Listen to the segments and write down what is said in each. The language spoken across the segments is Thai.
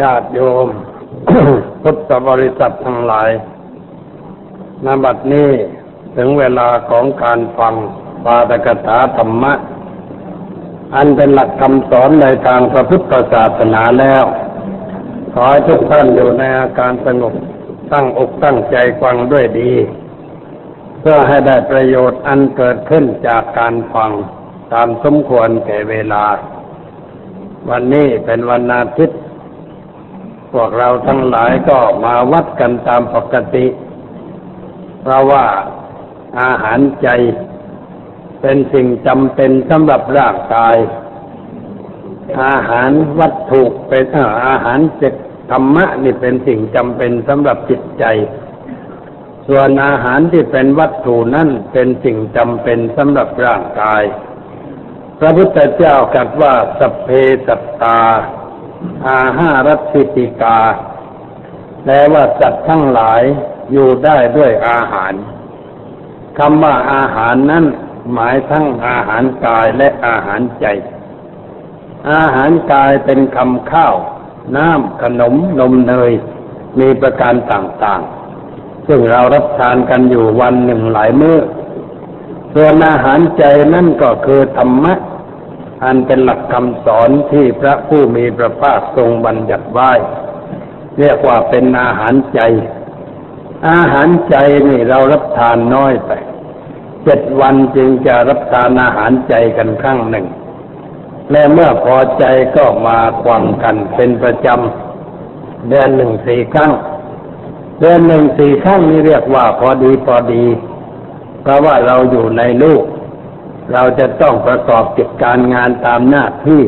ญาติโยม พุทธบริษัททั้งหลายนบัดนี้ถึงเวลาของการฟังปาตกถาธรรมะ อันเป็นหลักคำสอนในทางพระพุทธศาสนาแล้ว ขอให้ทุกท่านอยู่ในอาการสงบตั้งอกตั้งใจฟังด้วยดี เพื่อให้ได้ประโยชน์อันเกิดขึ้นจากการฟังตามสมควรแก่เวลา วันนี้เป็นวันอาทิตย์ พวกเราทั้งหลายก็มาวัดกันตามปกติ เพราะว่าอาหารใจเป็นสิ่งจำเป็นสำหรับร่างกาย อาหารวัตถุเป็นเอ่ออาหารเจตธรรมะนี่เป็นสิ่งจำเป็นสำหรับจิตใจ ส่วนอาหารที่เป็นวัตถุนั่นเป็นสิ่งจำเป็นสำหรับร่างกาย พระพุทธเจ้ากัดว่าสัพเพสัตตา อาหารัติติกา แปลว่าสัตว์ทั้งหลายอยู่ได้ด้วยอาหารคำว่าอาหารนั้นหมายทั้งอาหารกายและอาหารใจ อาหารกายเป็นคำข้าว น้ำขนมนมเนย มีประการต่างๆ ซึ่งเรารับทานกันอยู่วันหนึ่งหลายมื้อส่วนอาหารใจนั่นก็คือธรรมะ อันเป็นหลักคำสอนที่พระผู้มีพระภาคทรงบัญญัติไว้ เรียกว่าเป็นอาหารใจ อาหารใจนี่เรารับทานน้อยไปเจ็ดวันจึงจะรับทานอาหารใจกันครั้งหนึ่ง และเมื่อพอใจก็มาควังกันเป็นประจำเดือนหนึ่งสี่ครั้งเดือนหนึ่งสี่ครั้งนี่เรียกว่าพอดีพอดี เพราะว่าเราอยู่ในลูก เราจะต้องประกอบกิจการงานตามหน้าที่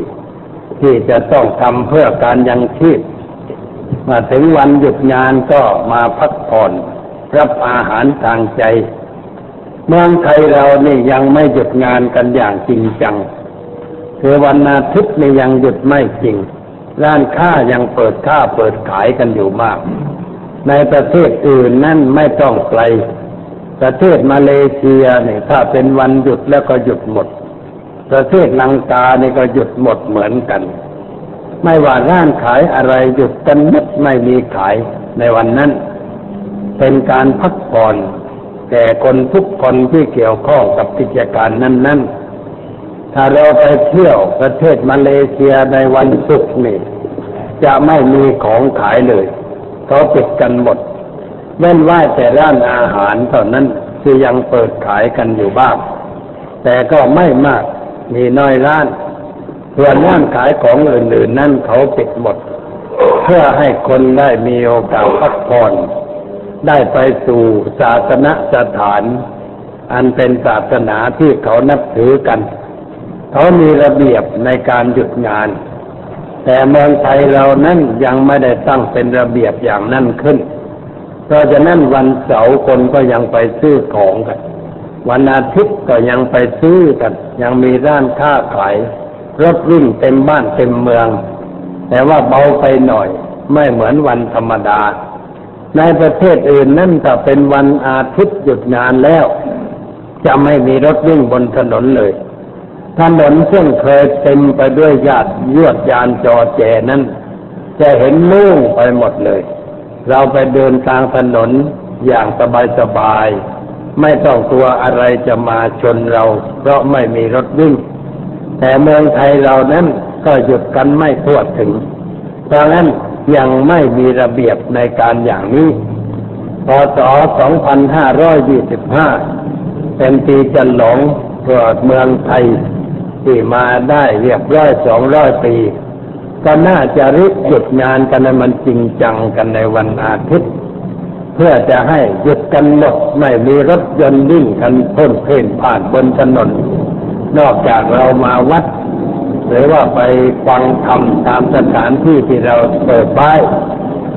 ที่จะต้องทำเพื่อการยังชีพมาถึงวันหยุดงานก็มาพักผ่อนรับอาหารทางใจ เมืองไทยเรานี่ยังไม่หยุดงานกันอย่างจริงจัง คือวันอาทิตย์นี่ยังหยุดไม่จริง ร้านค้ายังเปิดค้าเปิดขายกันอยู่มาก ในประเทศอื่นนั่นไม่ต้องไกล ประเทศมาเลเซียเนี่ยถ้าเป็นวันหยุดแล้วก็หยุดหมด ประเทศลังกาเนี่ยก็หยุดหมดเหมือนกัน ไม่ว่าร้านขายอะไรหยุดกันหมดไม่มีขายในวันนั้น เป็นการพักผ่อนแก่คนทุกคนที่เกี่ยวข้องกับกิจการนั้น ๆ ถ้าเราไปเที่ยวประเทศมาเลเซียในวันศุกร์นี่จะไม่มีของขายเลยเขาปิดกันหมด เว้นไว้แต่ร้านอาหารเท่านั้นที่ยังเปิดขายกันอยู่บ้าง แต่ก็ไม่มากมีน้อยร้านส่วนร้านขายของอื่นๆนั่นเขาปิดหมด เพื่อให้คนได้มีโอกาสพักผ่อนได้ไปสู่ศาสนสถาน อันเป็นศาสนาที่เขานับถือกัน เขามีระเบียบในการหยุดงาน แต่เมืองไทยเรานั้นยังไม่ได้ตั้งเป็นระเบียบอย่างนั้นขึ้น เพราะฉะนั้นวันเสาร์คนก็ยังไปซื้อของกัน วันอาทิตย์ก็ยังไปซื้อกัน ยังมีร้านค้าขายรถวิ่งเต็มบ้านเต็มเมือง แต่ว่าเบาไปหน่อย ไม่เหมือนวันธรรมดา ในประเทศอื่นนั่นถ้าเป็นวันอาทิตย์หยุดงานแล้ว จะไม่มีรถวิ่งบนถนนเลย ถนนซึ่งเคยเต็มไปด้วยญาติยวดยานจอแจนั้น จะเห็นโลุ่งไปหมดเลย เราไปเดินทางถนนอย่างสบายๆไม่ต้องกลัวอะไรจะมาชนเรา เพราะไม่มีรถวิ่ง แต่เมืองไทยเรานั้นก็หยุดกันไม่ทั่วถึง เพราะนั้นยังไม่มีระเบียบในการอย่างนี้พศ2525 เป็นปีจันหลงเกิดเมืองไทยที่มาได้เรียบร้อยสองร้อยปี ก็น่าจะรีบหยุดงานกันให้มันจริงจังกันในวันอาทิตย์ เพื่อจะให้หยุดกันหมดไม่มีรถยนต์วิ่งกันพ่นเพ่นผ่านบนถนน นอกจากเรามาวัด หรือว่าไปฟังธรรมตามสถานที่ที่เราเปิดป้าย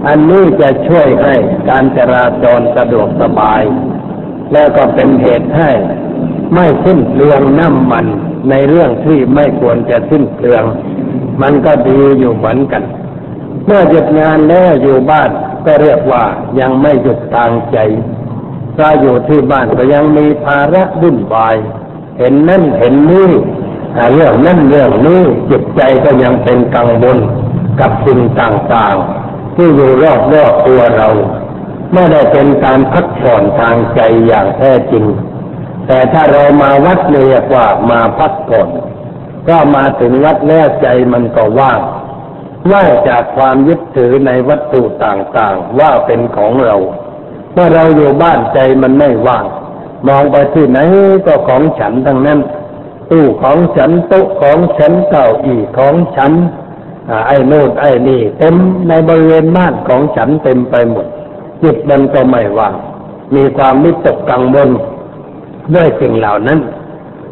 อันนี้จะช่วยให้การจราจรสะดวกสบาย แล้วก็เป็นเหตุให้ไม่สิ้นเปลืองน้ำมันในเรื่องที่ไม่ควรจะสิ้นเปลือง มันก็ดีอยู่เหมือนกัน เมื่อหยุดงานแล้วอยู่บ้านก็เรียกว่ายังไม่หยุดทางใจถ้าอยู่ที่บ้านก็ยังมีภาระวุ่นวาย เห็นนั่นเห็นนี่เรื่องนั่นเรื่องนี้จิตใจก็ยังเป็นกังวลกับสิ่งต่างๆ ที่อยู่รอบรอบตัวเรา ไม่ได้เป็นการพักผ่อนทางใจอย่างแท้จริง แต่ถ้าเรามาวัดเรียกว่ามาพักผ่อน ก็มาถึงวัดแล้วใจมันก็ว่างว่างจากความยึดถือในวัตถุต่างๆ ว่าเป็นของเรา เมื่อเราอยู่บ้านใจมันไม่ว่าง มองไปที่ไหนก็ของฉันทั้งนั้นตู้ของฉันโต๊ะของฉันเก้าอี้ของฉันไอ้โน่นไอ้นี่เต็มในบริเวณบ้านของฉันเต็มไปหมดจิตมันก็ไม่ว่าง มีความมิตกกังวลด้วยสิ่งเหล่านั้น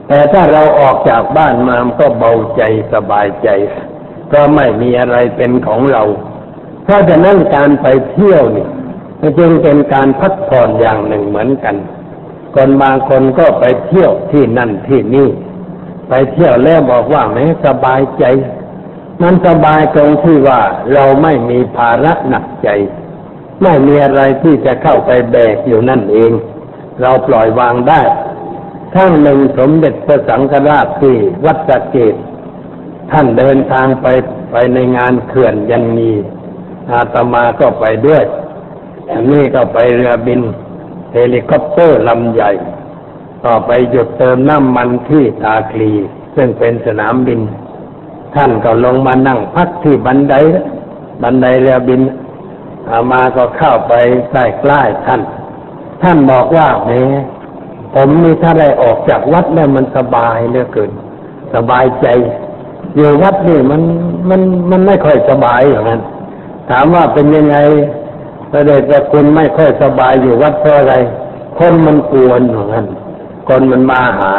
แต่ถ้าเราออกจากบ้านมาก็เบาใจสบายใจ ก็ไม่มีอะไรเป็นของเรา เพราะฉะนั้นการไปเที่ยวนี่จึงเป็นการพักผ่อนอย่างหนึ่งเหมือนกัน คนบางคนก็ไปเที่ยวที่นั่นที่นี่ ไปเที่ยวแล้วบอกว่าแม้สบายใจ มันสบายตรงที่ว่าเราไม่มีภาระหนักใจ ไม่มีอะไรที่จะเข้าไปแบกอยู่นั่นเอง เราปล่อยวางได้ ทั้งหนึ่งสมเด็จพระสังฆราชที่วัดสระเกศท่านเดินทางไปไปในงานเขื่อนยันฮีอาตมาก็ไปด้วยอันนี้ก็ไปเรือบินเฮลิคอปเตอร์ลำใหญ่ ต่อไปหยุดเติมน้ำมันที่ตาคลี ซึ่งเป็นสนามบิน ท่านก็ลงมานั่งพักที่บันได บันไดเรือบินอาตมาก็เข้าไปใกล้ใกล้ท่าน ท่านบอกว่าแม่ ผมนี่ถ้าได้ออกจากวัดแล้วมันสบายเหลือเกินสบายใจ อยู่วัดนี่มันมันมันไม่ค่อยสบายอย่างนั้น ถามว่าเป็นยังไงพระเดชพระคุณไม่ค่อยสบายอยู่วัดเพราะอะไร คนมันกวนอย่างนั้นคนมันมาหา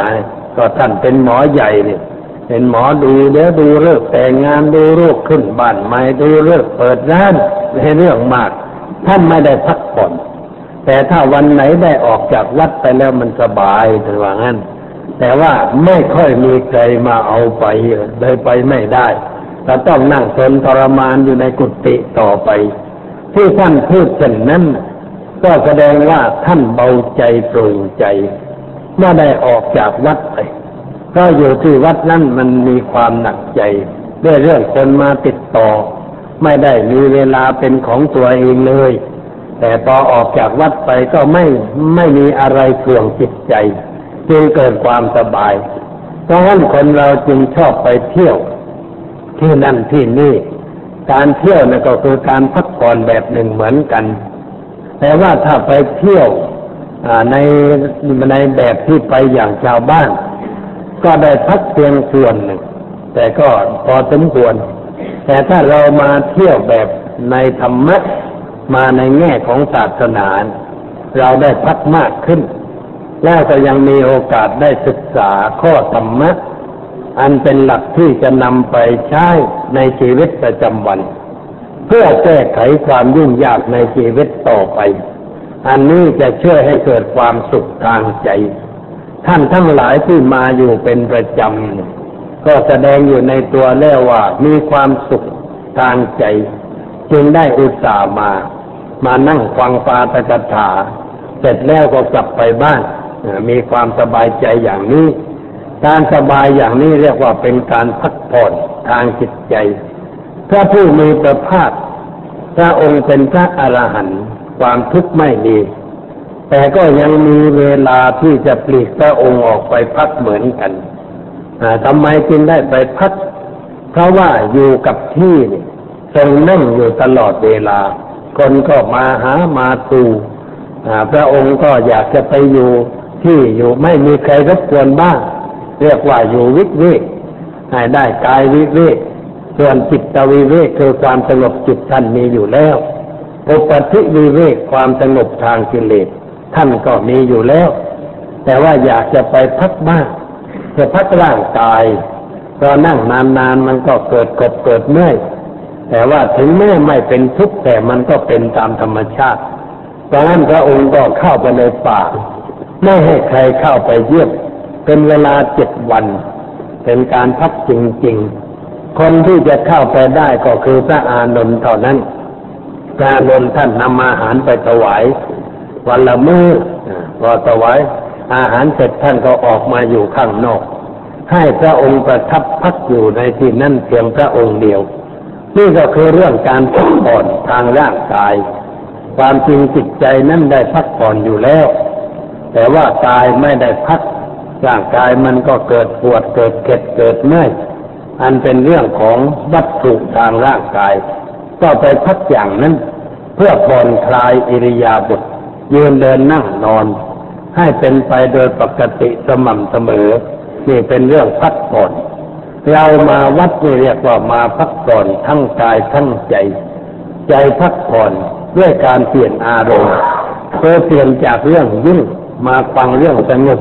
ก็ท่านเป็นหมอใหญ่เนี่ยเป็นหมอดูเดี๋ยวดูเรื่องแต่งงานดูโรูปขึ้นบ้านใหม่ดูเรื่องเปิดร้านให้เรื่องมาก ท่านไม่ได้พักผ่อน แต่ถ้าวันไหนได้ออกจากวัดไปแล้วมันสบายถือว่างั้น แต่ว่าไม่ค่อยมีใครมาเอาไปเลยไปไม่ได้เราต้องนั่งทนทรมานอยู่ในกุฏิต่อไป ที่ท่านพูดเช่นนั้น ก็แสดงว่าท่านเบาใจโปร่งใจเมื่อได้ออกจากวัดไปก็อยู่ที่วัดนั้นมันมีความหนักใจด้วยเรื่องคนมาติดต่อ ไม่ได้มีเวลาเป็นของตัวเองเลย แต่พอออกจากวัดไปก็ไม่ไม่มีอะไรทวงจิตใจ จึงเกิดความสบาย เพราะฉะนั้นคนเราจึงชอบไปเที่ยว ที่นั่นที่นี่ การเที่ยวนั่ก็คือการพักผ่อนแบบหนึ่งเหมือนกัน แต่ว่าถ้าไปเที่ยวในในแบบที่ไปอย่างชาวบ้าน ก็ได้พักเพียงส่วนหนึ่ง แต่ก็พอสมควร แต่ถ้าเรามาเที่ยวแบบในธรรมะ มาในแง่ของศาสนาเราได้พักมากขึ้น แล้วก็ยังมีโอกาสได้ศึกษาข้อธรรมะ อันเป็นหลักที่จะนำไปใช้ในชีวิตประจำวัน เพื่อแก้ไขความยุ่งยากในชีวิตต่อไป อันนี้จะช่วยให้เกิดความสุขทางใจ ท่านทั้งหลายที่มาอยู่เป็นประจำก็แสดงอยู่ในตัวแล้วว่ามีความสุขทางใจ จึงได้อุตส่าห์มา มานั่งฟังปาตกถา เสร็จแล้วก็กลับไปบ้าน มีความสบายใจอย่างนี้ การสบายอย่างนี้เรียกว่าเป็นการพักผ่อนทางจิตใจ พระผู้มีพระภาค พระองค์เป็นพระอรหันต์ความทุกข์ไม่มีแต่ก็ยังมีเวลาที่จะปลีกพระองค์ออกไปพักเหมือนกันทำไมจึงได้ไปพัก เพราะว่าอยู่กับที่นี่ทรงนั่งอยู่ตลอดเวลา คนก็มาหามาตูพระองค์ก็อยากจะไปอยู่ที่อยู่ไม่มีใครรบกวนบ้าง เรียกว่าอยู่วิเวกให้ได้กายวิเวกส่วนจิตวิเวกคือความสงบจิตท่านมีอยู่แล้วอุปธิวิเวกความสงบทางกิเลสท่านก็มีอยู่แล้ว แต่ว่าอยากจะไปพักบ้างจะพักร่างกายพอนั่งนานๆมันก็เกิดกบเกิดเมื่อย แต่ว่าถึงแม้ไม่เป็นทุกข์แต่มันก็เป็นตามธรรมชาติเพราะนั้นพระองค์ก็เข้าไปในป่า ไม่ให้ใครเข้าไปเยี่ยมเป็นเวลาเจ็ดวัน เป็นการพักจริงๆ คนที่จะเข้าไปได้ก็คือพระอานนท์เท่านั้น พระอานนท์ท่านนำอาหารไปถวาย วันละมือ้อพอถวายอาหารเสร็จท่านก็ออกมาอยู่ข้างนอก ให้พระองค์ประทับพักอยู่ในที่นั่นเพียงพระองค์เดียว นี่ก็คือเรื่องการพักผ่อนทางร่างกาย ความจริงจิตใจนั้นได้พักผ่อนอยู่แล้ว แต่ว่ากายไม่ได้พัก ร่างกายมันก็เกิดปวดเกิดเก็ดเกิดเมื่อยอันเป็นเรื่องของวัตถุทางร่างกาย ก็ไปพักอย่างนั้น เพื่อผ่อนคลายอิริยาบถยืนเดินนั่งนอน ให้เป็นไปโดยปกติสม่ำเสมอ นี่เป็นเรื่องพักผ่อน เรามาวัดนี่เรียกว่ามาพักผ่อนทั้งกายทั้งใจ ใจพักผ่อนด้วยการเปลี่ยนอารมณ์เพื่อเปลี่ยนจากเรื่องยุ่งมาฟังเรื่องสงบ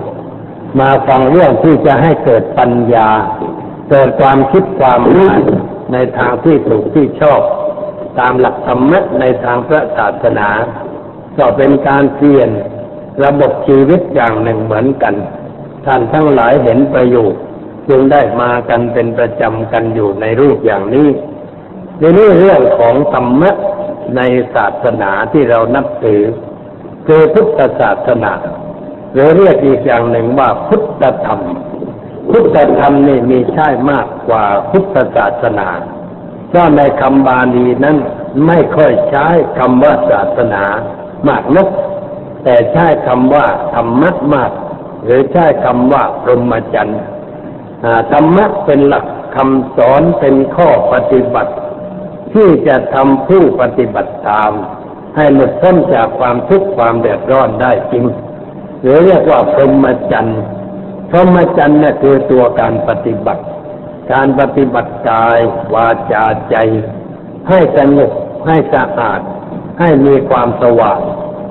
มาฟังเรื่องที่จะให้เกิดปัญญา เกิดความคิดความรู้ในทางที่ถูกที่ชอบ ตามหลักธรรมะในทางพระศาสนาก็เป็นการเปลี่ยนระบบชีวิตอย่างหนึ่งเหมือนกัน ท่านทั้งหลายเห็นประโยชน์ จึงได้มากันเป็นประจำกันอยู่ในรูปอย่างนี้ในนี้เรื่องของธรรมะในศาสนาที่เรานับถือคือพุทธศาสนาหรือเรียกอีกอย่างหนึ่งว่าพุทธธรรม พุทธธรรมนี่มีใช่มากกว่าพุทธศาสนาเพราะในคำบาลีนั้นไม่ค่อยใช้คำว่าศาสนามากนักแต่ใช้คำว่าธรรมะมาก หรือใช้คำว่าพรหมจรรย์ ธรรมะเป็นหลักคำสอนเป็นข้อปฏิบัติ ที่จะทำผู้ปฏิบัติตาม ให้หลุดพ้นจากความทุกข์ความเดือดร้อนได้จริง หรือเรียกว่าพรหมจรรย์พรหมจรรย์นี่คือตัวการปฏิบัติ การปฏิบัติกายวาจาใจ ให้สงบให้สะอาด ให้มีความสว่าง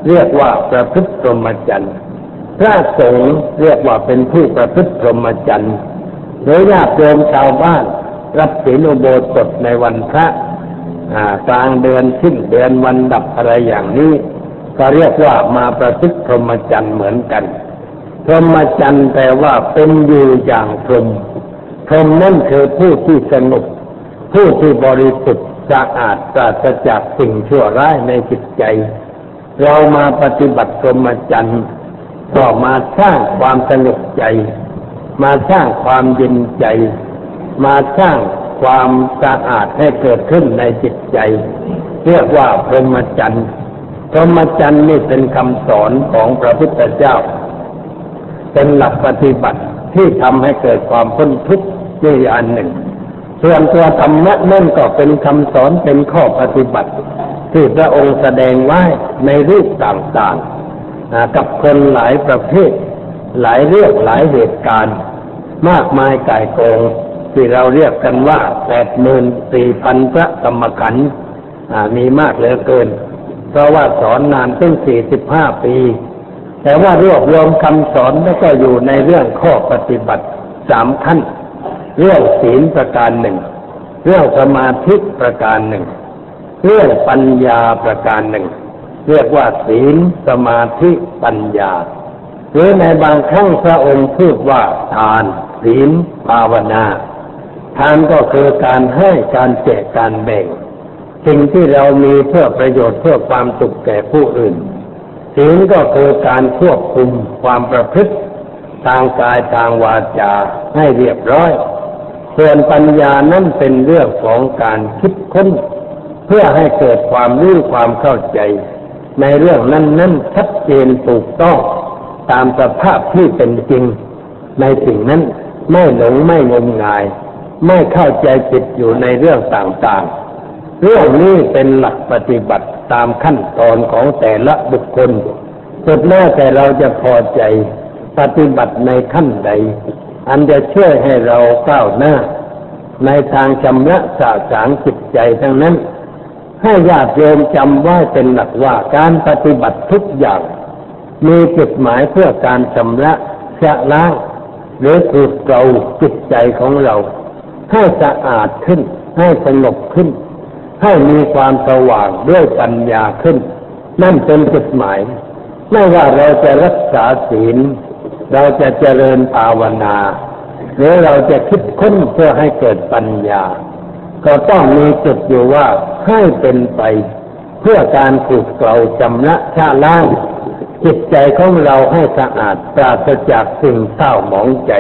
เรียกว่าประพฤติพรหมจรรย์พระสงฆ์เรียกว่าเป็นผู้ประพฤติพรหมจรรย์ รือญาติโยมชาวบ้าน รับศีลอุโบสถในวันพระกลางเดือนสิ้นเดือนวันดับอะไรอย่างนี้ ก็เรียกว่ามาประพฤติพรหมจรรย์เหมือนกัน พรหมจรรย์แปลว่าเป็นอยู่อย่างพรหมพรหมนั่นคือผู้ที่สงบผู้ที่บริสุทธิ์สะอาดปราศจากสิ่งชั่วร้ายในจิตใจ เรามาปฏิบัติพรหมจรรย์ก็มาสร้างความสงบใจ มาสร้างความเย็นใจ มาสร้างความสะอาดให้เกิดขึ้นในจิตใจ เรียกว่าพรหมจรรย์พรหมจรรย์นี่เป็นคำสอนของพระพุทธเจ้า เป็นหลักปฏิบัติที่ทำให้เกิดความพ้นทุกข์นี่อันหนึ่ง ส่วนตัวธรรมะนั่นก็เป็นคำสอนเป็นข้อปฏิบัติ ที่พระองค์แสดงไว้ในรูปต่างๆ กับคนหลายประเภท หลายเรื่องหลายเหตุการณ์ มากมายก่ายกองที่เราเรียกกันว่าแปดหมื่นสี่พันพระกรรมขันธ์มีมากเหลือเกิน เพราะว่าสอนนานตั้งสี่สิบห้าปี แต่ว่ารวบรวมคำสอนแล้วก็อยู่ในเรื่องข้อปฏิบัติสามขั้น เรื่องศีลประการหนึ่ง เรื่องสมาธิประการหนึ่ง เรื่องปัญญาประการหนึ่ง เรียกว่าศีลสมาธิปัญญา หรือในบางครั้งพระองค์พูดว่าทาน ศีลภาวนาทานก็คือการให้การแจกการแบ่ง สิ่งที่เรามีเพื่อประโยชน์เพื่อความสุขแก่ผู้อื่นศีลก็คือการควบคุมความประพฤติทางกายทางวาจาให้เรียบร้อยส่วนปัญญานั้นเป็นเรื่องของการคิดค้น เพื่อให้เกิดความรู้ความเข้าใจ ในเรื่องนั้นนั้นชัดเจนถูกต้อง ตามสภาพที่เป็นจริงในสิ่งนั้น ไม่หลงไม่งมงาย ไม่เข้าใจผิดอยู่ในเรื่องต่างๆ เรื่องนี้เป็นหลักปฏิบัติตามขั้นตอนของแต่ละบุคคลสุดแน่แต่เราจะพอใจปฏิบัติในขั้นใด อันจะช่วยให้เราก้าวหน้า ในทางชำระสาสางจิตใจทั้งนั้น ให้ญาติโยมจำไว้เป็นหลักว่าการปฏิบัติทุกอย่าง มีจุดหมายเพื่อการชำระชะล้าง หรือขูดเกาจิตใจของเรา ให้สะอาดขึ้น ให้สงบขึ้น ให้มีความสว่างด้วยปัญญาขึ้น นั่นเป็นจุดหมาย ไม่ว่าเราจะรักษาศีล เราจะเจริญภาวนา หรือเราจะคิดค้นเพื่อให้เกิดปัญญา ก็ต้องมีจุดอยู่ว่าให้เป็นไป เพื่อการขูดเกลาชำระชะล้าง จิตใจของเราให้สะอาดปราศจากสิ่งเศร้าหมองใจ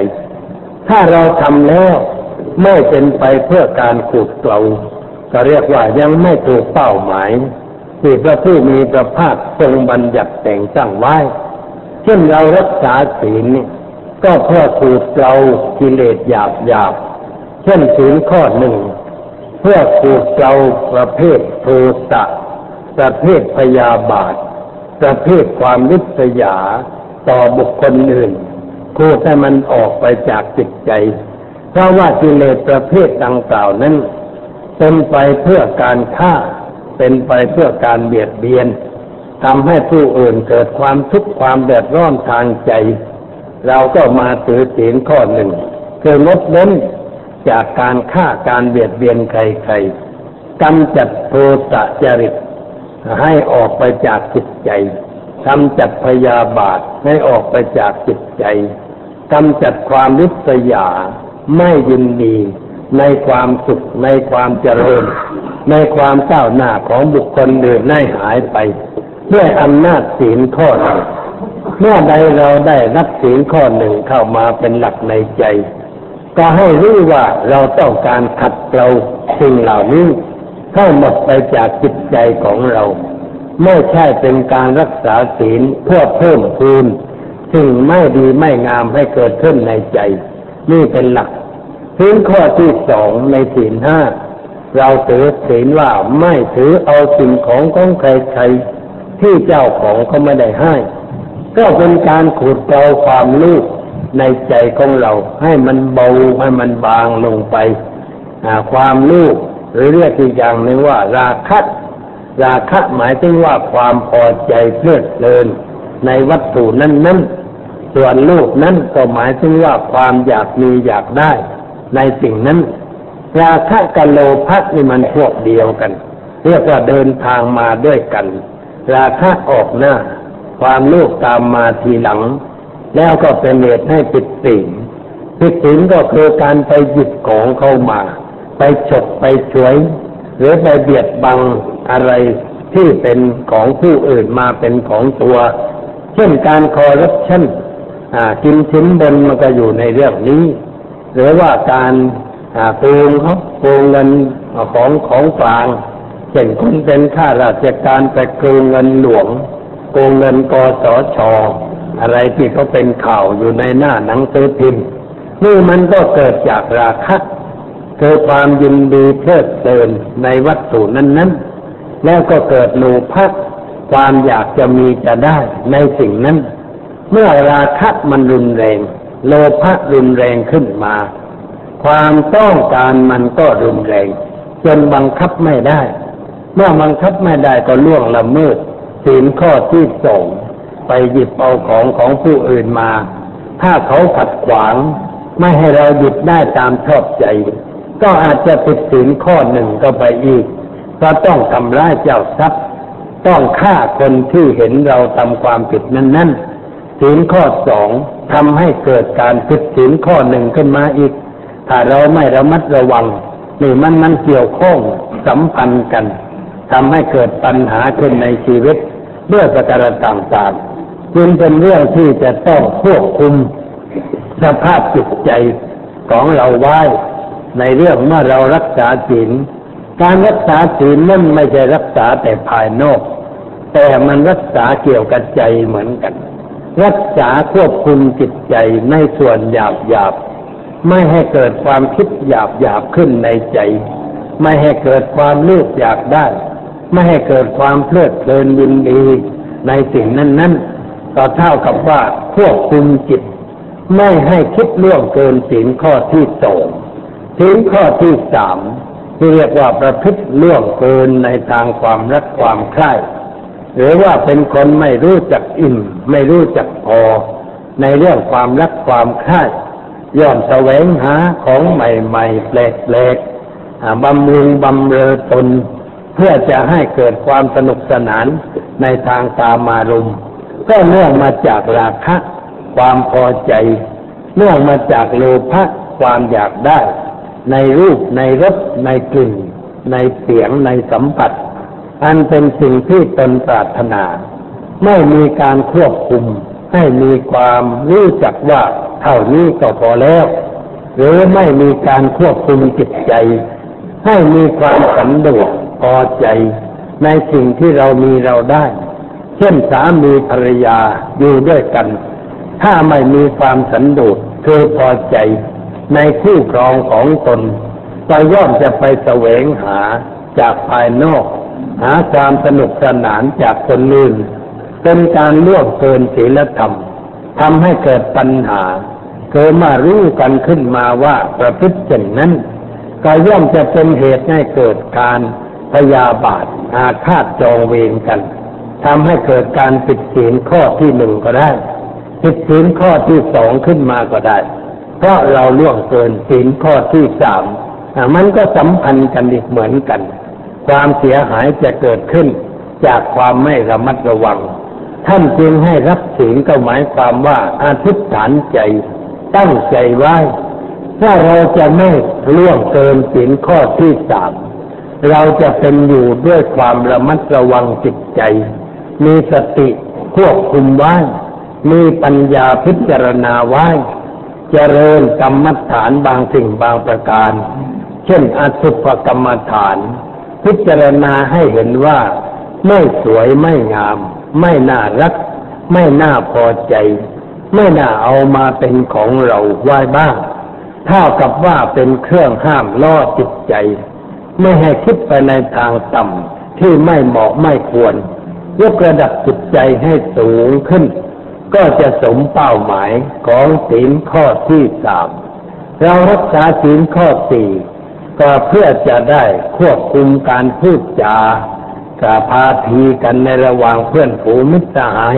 ถ้าเราทำแล้วไม่เป็นไปเพื่อการขูดเกลาก็เรียกว่ายังไม่ถูกเป้าหมายที่พระผู้มีพระภาคทรงบัญญัติแต่งตั้งไว้ เช่นเรารักษาศีลก็เพื่อขูดเกลากิเลสหยาบหยาบเช่นศีลข้อหนึ่ง เพื่อขูดเกลาประเภทโทสะประเภทพยาบาท ประเภทความริษยาต่อบุคคลอื่นขูดให้มันออกไปจากจิตใจ เพราะว่ากิเลสประเภทดังกล่าวนั้นเป็นไปเพื่อการฆ่า เป็นไปเพื่อการเบียดเบียนทำให้ผู้อื่นเกิดความทุกข์ความเดือดร้อนทางใจ เราก็มาถือศีลข้อหนึ่งคืองดเว้นจากการฆ่าการเบียดเบียนใครๆกำจัดโทสะจริต ให้ออกไปจากจิตใจกำจัดพยาบาทให้ออกไปจากจิตใจกำจัดความริษยา ไม่ยินดีในความสุขในความเจริญ ในความเจ้าหน้าของบุคคลอื่นให้หายไป ด้วยอำนาจศีลข้อหนึ่งเมื่อใดเราได้รับศีลข้อหนึ่งเข้ามาเป็นหลักในใจ ก็ให้รู้ว่าเราต้องการขัดเกลาสิ่งเหล่านี้ เข้าหมดไปจากจิตใจของเรา ไม่ใช่เป็นการรักษาศีลเพื่อเพิ่มพูนสิ่งไม่ดีไม่งามให้เกิดขึ้นในใจ นี่เป็นหลักศีลข้อที่สองในศีลห้าเราถือศีลว่าไม่ถือเอาสิ่งของของใครๆที่เจ้าของเขาไม่ได้ให้ ก็เป็นการขูดเกาความรู้ในใจของเราให้มันเบาให้มันบางลงไปความรู้ หรือเรียกอีกอย่างหนึ่งว่า ราคะราคะหมายถึงว่าความพอใจเพลิดเพลินในวัตถุนั้นๆส่วนลูกนั้นก็หมายถึงว่าความอยากมีอยากได้ ในสิ่งนั้น ราคะกับโลภะนี่มันพวกเดียวกัน เรียกว่าเดินทางมาด้วยกัน ราคะออกหน้า ความโลภตามมาทีหลัง แล้วก็เป็นเหตุให้ปิดสินปิดสินก็คือการไปหยิบของเข้ามา ไปฉกไปช่วย หรือไปเบียดบังอะไรที่เป็นของผู้อื่นมาเป็นของตัว เช่นการคอรับชั่นกินชิ้นบนมันก็อยู่ในเรื่องนี้ หรือว่าการโกงเขาโกงเงินของของกลางเช่นคุณเป็นข้าราชการไปโกงเงินหลวงโกงเงินกสชอะไรที่เขาเป็นข่าวอยู่ในหน้าหนังสือพิมพ์นี่มันก็เกิดจากราคะ เกิดความยินดีเพลิดเพลินในวัตถุนั้นๆ แล้วก็เกิดโลภะความอยากจะมีจะได้ในสิ่งนั้น เมื่อราคะมันรุนแรง โลภะรุนแรงขึ้นมา ความต้องการมันก็รุนแรง จนบังคับไม่ได้ เมื่อบังคับไม่ได้ก็ล่วงละเมิดศีลข้อที่สองไปหยิบเอาของของผู้อื่นมา ถ้าเขาขัดขวาง ไม่ให้เราหยิบได้ตามชอบใจ ก็อาจจะผิดศีลข้อหนึ่งก็ไปอีกก็ต้องทำร้ายเจ้าทรัพย์ ต้องฆ่าคนที่เห็นเราทำความผิดนั้นๆศีลข้อสองทำให้เกิดการผิดศีลข้อหนึ่งขึ้นมาอีก ถ้าเราไม่ระมัดระวังนี่มันมันเกี่ยวข้องสัมพันธ์กันทำให้เกิดปัญหาขึ้นในชีวิตด้วยประการต่างๆจึงเป็นเรื่องที่จะต้องควบคุมสภาพจิตใจของเราไว้ ในเรื่องเมื่อเรารักษาศีลการรักษาศีลนั่นไม่ใช่รักษาแต่ภายนอก แต่มันรักษาเกี่ยวกับใจเหมือนกัน รักษาควบคุมจิตใจในส่วนหยาบหยาบไม่ให้เกิดความคิดหยาบหยาบขึ้นในใจ ไม่ให้เกิดความเลือกอยากได้ ไม่ให้เกิดความเพลิดเพลินยินดีในสิ่งนั้นนั้นก็เท่ากับว่าควบคุมจิต ไม่ให้คิดล่วงเกินสิ่งข้อที่สอง สิ่งข้อที่สามที่เรียกว่าประพฤติล่วงเกินในทางความรักความใคร่หรือว่าเป็นคนไม่รู้จักอิ่มไม่รู้จักพอ ในเรื่องความรักความใคร่ย่อมแสวงหาของใหม่ๆแปลกๆบำรุงบำเรอตน เพื่อจะให้เกิดความสนุกสนานในทางตามารมก็เนื่องมาจากราคะ ความพอใจ เนื่องมาจากโลภะความอยากได้ ในรูปในรสในกลิ่น ในเสียงในสัมผัส อันเป็นสิ่งที่ตนปรารถนา ไม่มีการควบคุม ให้มีความรู้จักว่าเท่านี้ก็พอแล้ว หรือไม่มีการควบคุมจิตใจ ให้มีความสันโดษพอใจ ในสิ่งที่เรามีเราได้ เช่นสามีภรรยาอยู่ด้วยกัน ถ้าไม่มีความสันโดษคือพอใจ ในคู่ครองของตนก็ย่อมจะไปแสวงหาจากภายนอก หาความสนุกสนานจากคนอื่นเป็นการล่วงเกินศีลธรรมทำให้เกิดปัญหาเกิดมารู้กันขึ้นมาว่าประพฤติเช่นนั้น ก็ย่อมจะเป็นเหตุให้เกิดการพยาบาทอาฆาตจองเวรกันทำให้เกิดการผิดศีลข้อที่หนึ่งก็ได้ผิดศีลข้อที่สองขึ้นมาก็ได้ เพราะเราล่วงเกินศีลข้อที่สามมันก็สัมพันธ์กันอีกเหมือนกัน ความเสียหายจะเกิดขึ้น จากความไม่ระมัดระวัง ท่านจึงให้รับศีลก็หมายความว่าอาทิษฐานใจตั้งใจไว้ถ้าเราจะไม่ล่วงเกินศีลข้อที่สามเราจะเป็นอยู่ด้วยความระมัดระวังจิตใจ มีสติควบคุมไว้ มีปัญญาพิจารณาไว้ เจริญกรรมฐานบางสิ่งบางประการ เช่นอสุภกรรมฐาน พิจารณาให้เห็นว่า ไม่สวยไม่งาม ไม่น่ารัก ไม่น่าพอใจ ไม่น่าเอามาเป็นของเราไว้บ้าง เท่ากับว่าเป็นเครื่องห้ามล่อจิตใจ ไม่ให้คิดไปในทางต่ำที่ไม่เหมาะไม่ควร ยกระดับจิตใจให้สูงขึ้น ก็จะสมเป้าหมายของศีลข้อที่สามเรารักษาศีลข้อสี่ก็เพื่อจะได้ควบคุมการพูดจากาพาทีกันในระหว่างเพื่อนผูงมิตรสหาย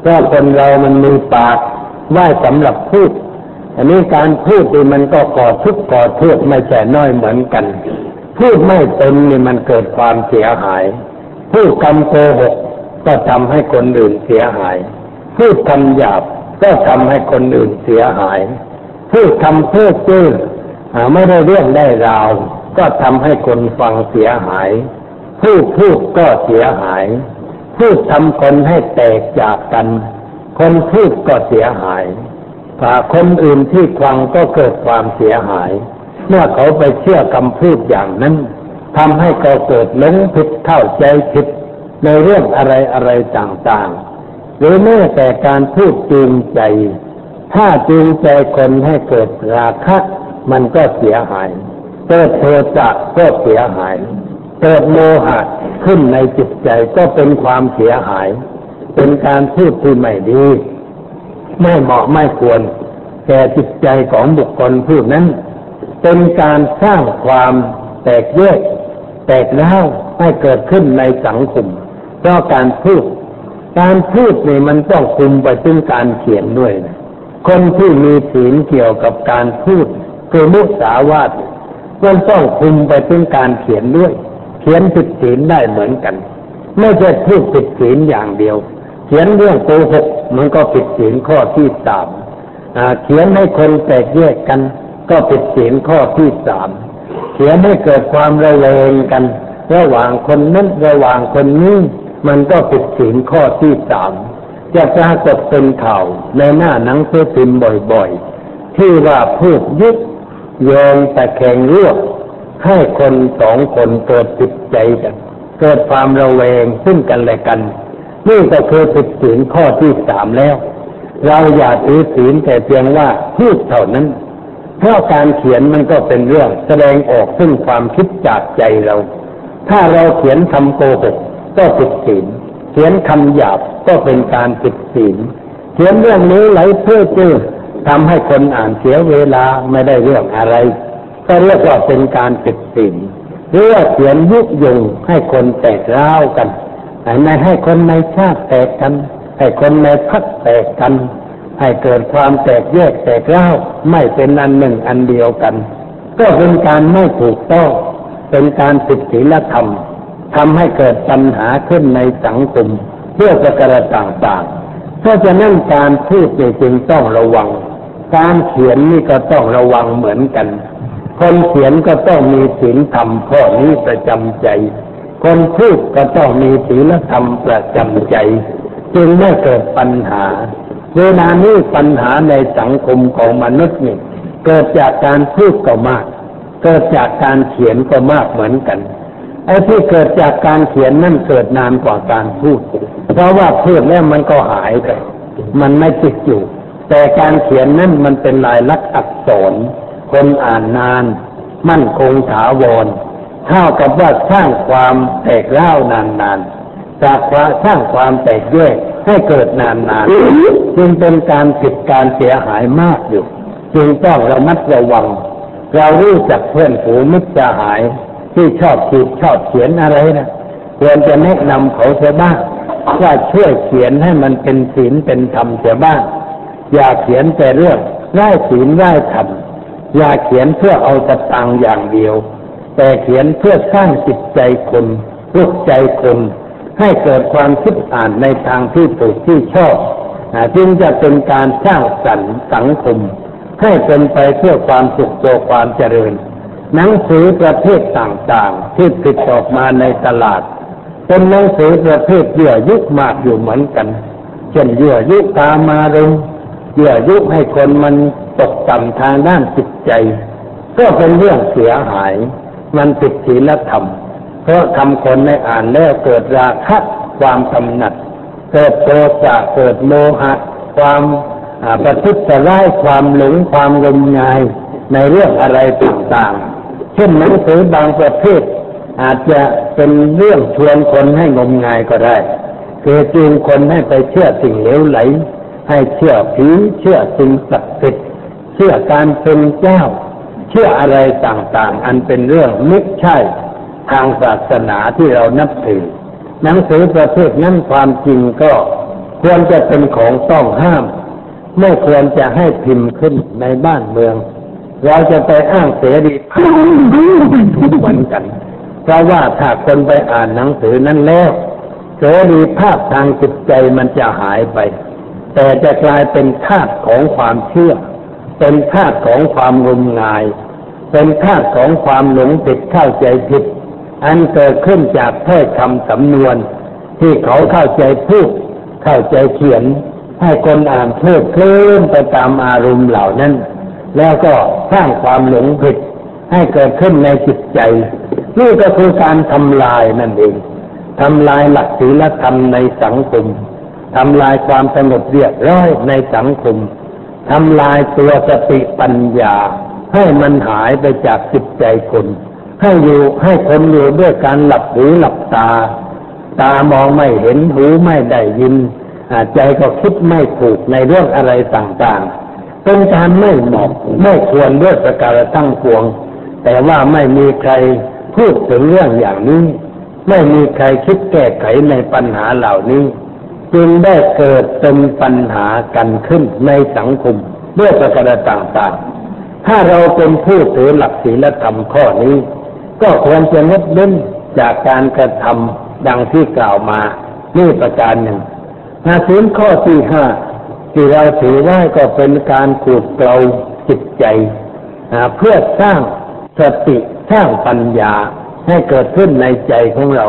เพราะคนเรามันมีปากไว้สำหรับพูด อันนี้การพูดนี่มันก็ก่อทุกข์ก่อโทษไม่ใช่น้อยเหมือนกัน พูดไม่เป็นนี่มันเกิดความเสียหาย พูดคำโกหกก็ทำให้คนอื่นเสียหาย พูดคำหยาบก็ทำให้คนอื่นเสียหาย พูดคำเพ้อเจ้อไม่ได้เรื่องได้ราว ก็ทำให้คนฟังเสียหาย พูดพูดก็เสียหาย พูดทำคนให้แตกจากกัน คนพูดก็เสียหายถ้าคนอื่นที่ฟังก็เกิดความเสียหาย เมื่อเขาไปเชื่อคำพูดอย่างนั้นทำให้เขาเกิดหลงผิดเข้าใจผิดในเรื่องอะไรอะไรต่างๆ หรือแม้แต่การพูดจูงใจ ถ้าจูงใจคนให้เกิดราคะมันก็เสียหาย เกิดโทสะก็เสียหาย เกิดโมหะขึ้นในจิตใจก็เป็นความเสียหาย เป็นการพูดที่ไม่ดี ไม่เหมาะไม่ควรแก่จิตใจของบุคคลผู้นั้น เป็นการสร้างความแตกแยกแตกเล่าให้เกิดขึ้นในสังคมเพราะการพูด การพูดเนี่ยมันต้องคุมไปถึงการเขียนด้วยนะคนที่มีศีลเกี่ยวกับการพูดคือมุสาวาทมันต้องคุมไปถึงการเขียนด้วย เขียนผิดศีลได้เหมือนกัน ไม่ใช่พูดผิดศีลอย่างเดียว เขียนเรื่องโกหกมันก็ผิดศีลข้อที่สามเขียนให้คนแตกแยกกัน ก็ผิดศีลข้อที่สามเขียนให้เกิดความระแวงกัน ระหว่างคนนั้นระหว่างคนนี้ มันก็ผิดศีลข้อที่สามจะปรากฏเป็นข่าวในหน้าหนังสือพิมพ์บ่อยๆ ที่ว่าพูดยึดโยงแต่แข่งรวบให้คนสองคนเกิดจิตใจกัน เกิดความระแวงซึ่งกันและกัน นี่ก็คือผิดศีลข้อที่สามแล้ว เราอย่าถือศีลแต่เพียงว่าพูดเท่านั้น เพราะการเขียนมันก็เป็นเรื่องแสดงออกซึ่งความคิดจากใจเรา ถ้าเราเขียนคำโกหก ก็ผิดศีลเขียนคำหยาบก็เป็นการผิดศีลเขียนเรื่องนี้ไหลเพื่อจื้อทำให้คนอ่านเสียเวลาไม่ได้เรื่องอะไร ก็เรียกว่าเป็นการปิดศีลหรือว่าเขียนยุยงให้คนแตกร้าวกันไม่ให้คนในชาติแตกกัน ให้คนในพักแตกกัน ให้เกิดความแตกแยกแตกร้าวไม่เป็นอันหนึ่งอันเดียวกัน ก็เป็นการไม่ถูกต้อง เป็นการผิดศีลธรรม ทำให้เกิดปัญหาขึ้นในสังคมเพื่อประการต่างๆ เพราะฉะนั้นการพูดจึงต้องระวัง การเขียนนี่ก็ต้องระวังเหมือนกัน คนเขียนก็ต้องมีศีลธรรมข้อนี้ประจำใจ คนพูดก็ต้องมีศีลธรรมประจำใจ จึงไม่เกิดปัญหา เวลานี้ปัญหาในสังคมของมนุษย์นี่เกิดจากการพูดก็มาก เกิดจากการเขียนก็มากเหมือนกัน ไอ้ที่เกิดจากการเขียนนั่นเกิดนานกว่าการพูด เพราะว่าพูดแล้วมันก็หายไป มันไม่ติดอยู่ แต่การเขียนนั่นมันเป็นลายลักษณ์อักษร คนอ่านนาน มั่นคงถาวร เท่ากับว่าสร้างความแตกเล่านานๆจากความสร้างความแตกแยกให้เกิดนานๆจึงเป็นการผิดการเสียหายมากอยู่ จึงต้องระมัดระวัง เรารู้จักเพื่อนฝูงมิตรสหาย ที่ชอบขีดชอบเขียนอะไรนะควรจะแนะนำเขาเสียบ้างว่าช่วยเขียนให้มันเป็นศีลเป็นธรรมเสียบ้าง อย่าเขียนแต่เรื่องไร้ศีลไร้ธรรมอย่าเขียนเพื่อเอาสตังอย่างเดียว แต่เขียนเพื่อสร้างจิตใจคนปลุกใจคนให้เกิดความคิดอ่านในทางที่ถูกที่ชอบจึงจะเป็นการสร้างสรรค์สังคม ให้เป็นไปเพื่อความสุขตัวความเจริญ หนังสือประเภทต่างๆ ที่ติดออกมาในตลาด เป็นหนังสือประเภทเยื่อยุมากอยู่เหมือนกัน เช่นเยื่อยุตามารมณ์เยื่อยุให้คนมันตกต่ำทางด้านจิตใจ ก็เป็นเรื่องเสียหาย มันผิดศีลธรรม เพราะทำคนในอ่านแล้วเกิดราคะความกำหนัด เกิดโทสะเกิดโมหะ ความประทุษร้ายความหลงความงมงายในเรื่องอะไรต่างๆ เช่นหนังสือบางประเภท อาจจะเป็นเรื่องชวนคนให้งมงายก็ได้คือจูงคนให้ไปเชื่อสิ่งเหลวไหล ให้เชื่อผีเชื่อสิ่งศักดิ์สิทธิ์เชื่อการเป็นเจ้า เชื่ออะไรต่างๆ อันเป็นเรื่องไม่ใช่ทางศาสนาที่เรานับถือ หนังสือประเภทนั้นความจริงก็ควรจะเป็นของต้องห้าม ไม่ควรจะให้พิมพ์ขึ้นในบ้านเมือง เราจะไปอ้างเสรีภาพเหมือนกัน เพราะว่าถ้าคนไปอ่านหนังสือนั้นแล้วเสรีภาพทางจิตใจมันจะหายไป แต่จะกลายเป็นธาตุของความเชื่อ เป็นธาตุของความงมงาย เป็นธาตุของความหลงผิดเข้าใจผิด อันเกิดขึ้นจากถ้อยคำสำนวน ที่เขาเข้าใจพูด เข้าใจเขียน ให้คนอ่านเพลิดเพลินไปตามอารมณ์เหล่านั้น แล้วก็สร้างความหลงผิดให้เกิดขึ้นในจิตใจ นี่ก็คือการทำลายนั่นเองทำลายหลักศีลธรรมในสังคมทำลายความสงบเรียบร้อยในสังคมทำลายตัวสติปัญญา ให้มันหายไปจากจิตใจคน ให้อยู่ให้คนอยู่ด้วยการหลับหูหลับตา ตามองไม่เห็นหูไม่ได้ยินใจก็คิดไม่ถูกในเรื่องอะไรต่างๆ เป็นการไม่เหมาะไม่ควรด้วยประการตั้งปวง แต่ว่าไม่มีใครพูดถึงเรื่องอย่างนี้ ไม่มีใครคิดแก้ไขในปัญหาเหล่านี้ จึงได้เกิดเป็นปัญหากันขึ้นในสังคมด้วยประการต่างๆ ถ้าเราเป็นผู้ถือหลักศีลธรรมข้อนี้ ก็ควรจะงดเว้นจากการกระทำดังที่กล่าวมานี่ประการหนึ่งนาศีลข้อที่ห้า ที่เราถือได้ก็เป็นการขูดเกลาจิตใจเพื่อสร้างสติสร้างปัญญาให้เกิดขึ้นในใจของเรา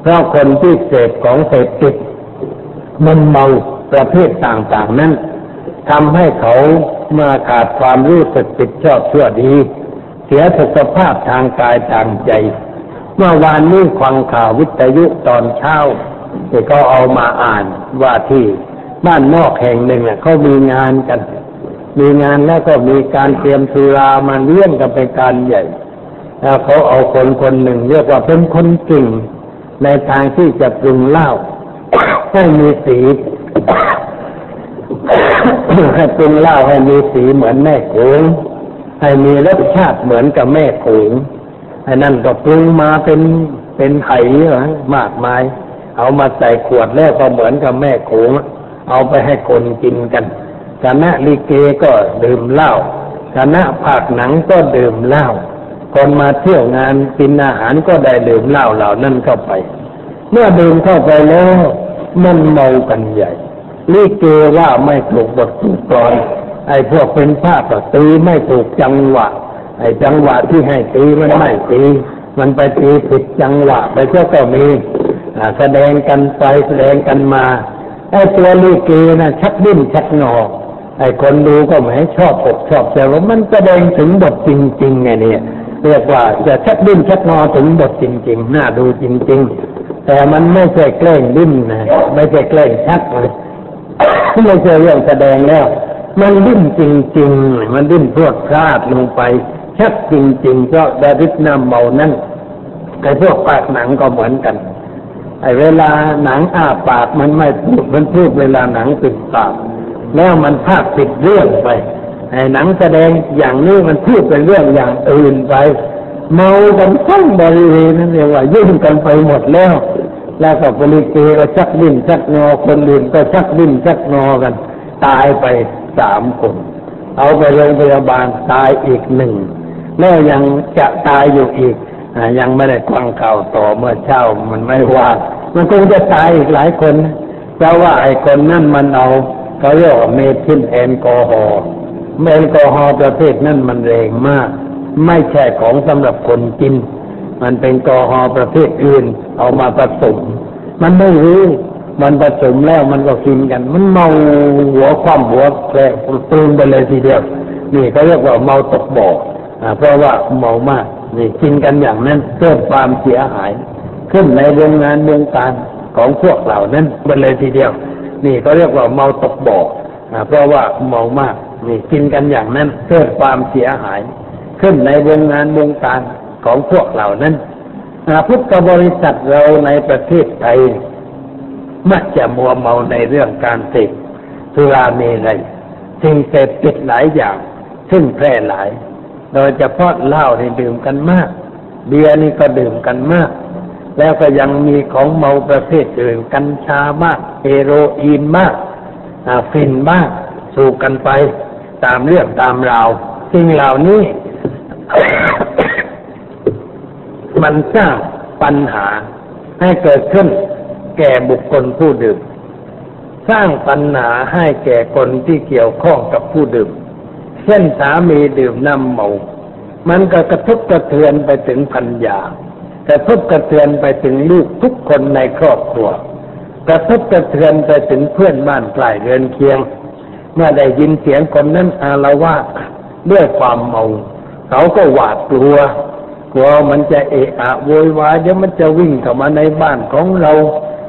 เพราะคนที่เสพของเสพติดมันเมาประเภทต่างๆนั้นทำให้เขามาขาดความรู้สึกผิดชอบชั่วดี เสียสุขภาพทางกายทางใจ เมื่อวานนี้ฟังข่าววิทยุตอนเช้าที่เขาเอามาอ่านว่าที่ บ้านนอกแห่งหนึ่งเขามีงานกัน มีงานแล้วก็มีการเตรียมสุรามาเลี้ยงกันเป็นการใหญ่แล้วเขาเอาคนคนหนึ่งเรียกว่าเป็นคนเก่งในทางที่จะปรุงเหล้าให้มีสีให้ปรุงเหล้าให้มีสีเหมือนแม่โขงให้มีรสชาติเหมือนกับแม่โขงไอ้นั่นก็ปรุงมาเป็นเป็นไหเหรอมากมาย เอามาใส่ขวดแล้วก็เหมือนกับแม่โขง เอาไปให้คนกินกันคณะลิเกก็ดื่มเหล้าคณะภาคหนังก็ดื่มเหล้าคนมาเที่ยวงานกินอาหารก็ได้ดื่มเหล้าเหล่านั้นเข้าไป เมื่อดื่มเข้าไปแล้วมันเมากันใหญ่ลิเกว่าไม่ถูกบทถูกกลอนไอ้พวกเป็นภาพก็ตีไม่ถูกจังหวะ ไอ้จังหวะที่ให้ตีมันไม่ตีมันไปตีผิดจังหวะไปก็ก็มีแสดงกันไปแสดงกันมา อ้ตัวลิเกนะชักดิ้นชักงอไอ้คนดูก็แหมชอบอกชอบแต่ว่ามันแสดงถึงบทจริงๆไงเนี่ยเรียกว่าจะชักดิ้นชักงอถึงบทจริง ๆ น่าดูจริง ๆ แต่มันไม่ใช่แกล้งดิ้นนะไม่ใช่แกล้งชักเลยไม่ใช่เรื่องแสดงแล้ว มันดิ้นจริง ๆ มันดิ้นพรวดพลาดลงไป ชักจริงๆเพราะดาริดน้ำเมานั่นไอ้พวกปากหนังก็เหมือนกัน ไอ้เวลาหนังอ้าปากมันไม่พูดมันพูดเวลาหนังปิดปาก แล้วมันภาคปิดเรื่องไปไอ้หนังแสดงอย่างนี้มันพูดเป็นเรื่องอย่างอื่นไป เมากันทั้งบริเวณนั่นเรียว่ายุ่งกันไปหมดแล้ว แล้วก็บริเกก็ชักดิ้นชักงอคนอื่นก็ชักดิ้นชักงอกัน ตายไปสามคนเอาไปโรงพยาบาลตายอีกหนึ่งแล้วยังจะตายอยู่อีก ยังไม่ได้ฟังข่าวต่อเมื่อเช้ามันไม่ว่ามันคงจะตายอีกหลายคนเพราะว่าไอ้คนนั่นมันเอาเขาเรียกว่าเมทิลแอลกอฮอล์แอลกอฮอล์ประเภทนั่นมันแรงมาก ไม่ใช่ของสำหรับคนกิน มันเป็นแอลกอฮอล์ประเภทอื่น เอามาผสมมันไม่รู้มันผสมแล้วมันก็กินกัน มันเมาหัวคว่ำหัวแกลปืนไปเลยทีเดียว นี่เขาเรียกว่าเมาตกบ่ออ่าเพราะว่าเมามาก นี่กินกันอย่างนั้นเกิดความเสียหาย ขึ้นในโรงงานเมืองการของพวกเหล่านั้นไปเลยทีเดียว นี่เขาเรียกว่าเมาตกบ่อเพราะว่าเมามากนี่กินกันอย่างนั้นเกิดความเสียหาย ขึ้นในโรงงานเมืองการของพวกเหล่านั้นพุทธบริษัทเราในประเทศไทยมักจะมัวเมาในเรื่องการเสพสุราเมรัยสิ่งเสพติดหลายอย่าง ซึ่งแพร่หลาย โดยเฉพาะเหล้านี่ดื่มกันมาก เบียร์นี่ก็ดื่มกันมาก แล้วก็ยังมีของเมาประเภทอื่นกัญชามากเฮโรอีนมากอ่าฟินมากสูบกันไปตามเรื่องตามราวสิ่งเหล่านี้ มันสร้างปัญหาให้เกิดขึ้นแก่บุคคลผู้ดื่ม สร้างปัญหาให้แก่คนที่เกี่ยวข้องกับผู้ดื่ม เช่นสามีดื่มน้ำเมา มันก็กระทบกระเทือนไปถึงพันยากระทบกระเทือนไปถึงลูกทุกคนในครอบครัว กระทบกระเทือนไปถึงเพื่อนบ้านใกล้เรือนเคียง เมื่อได้ยินเสียงคนนั้นอาละวาดด้วยความเมาเขาก็หวาดกลัวกลัวมันจะเอะอะโวยวายเดี๋ยวมันจะวิ่งเข้ามาในบ้านของเรา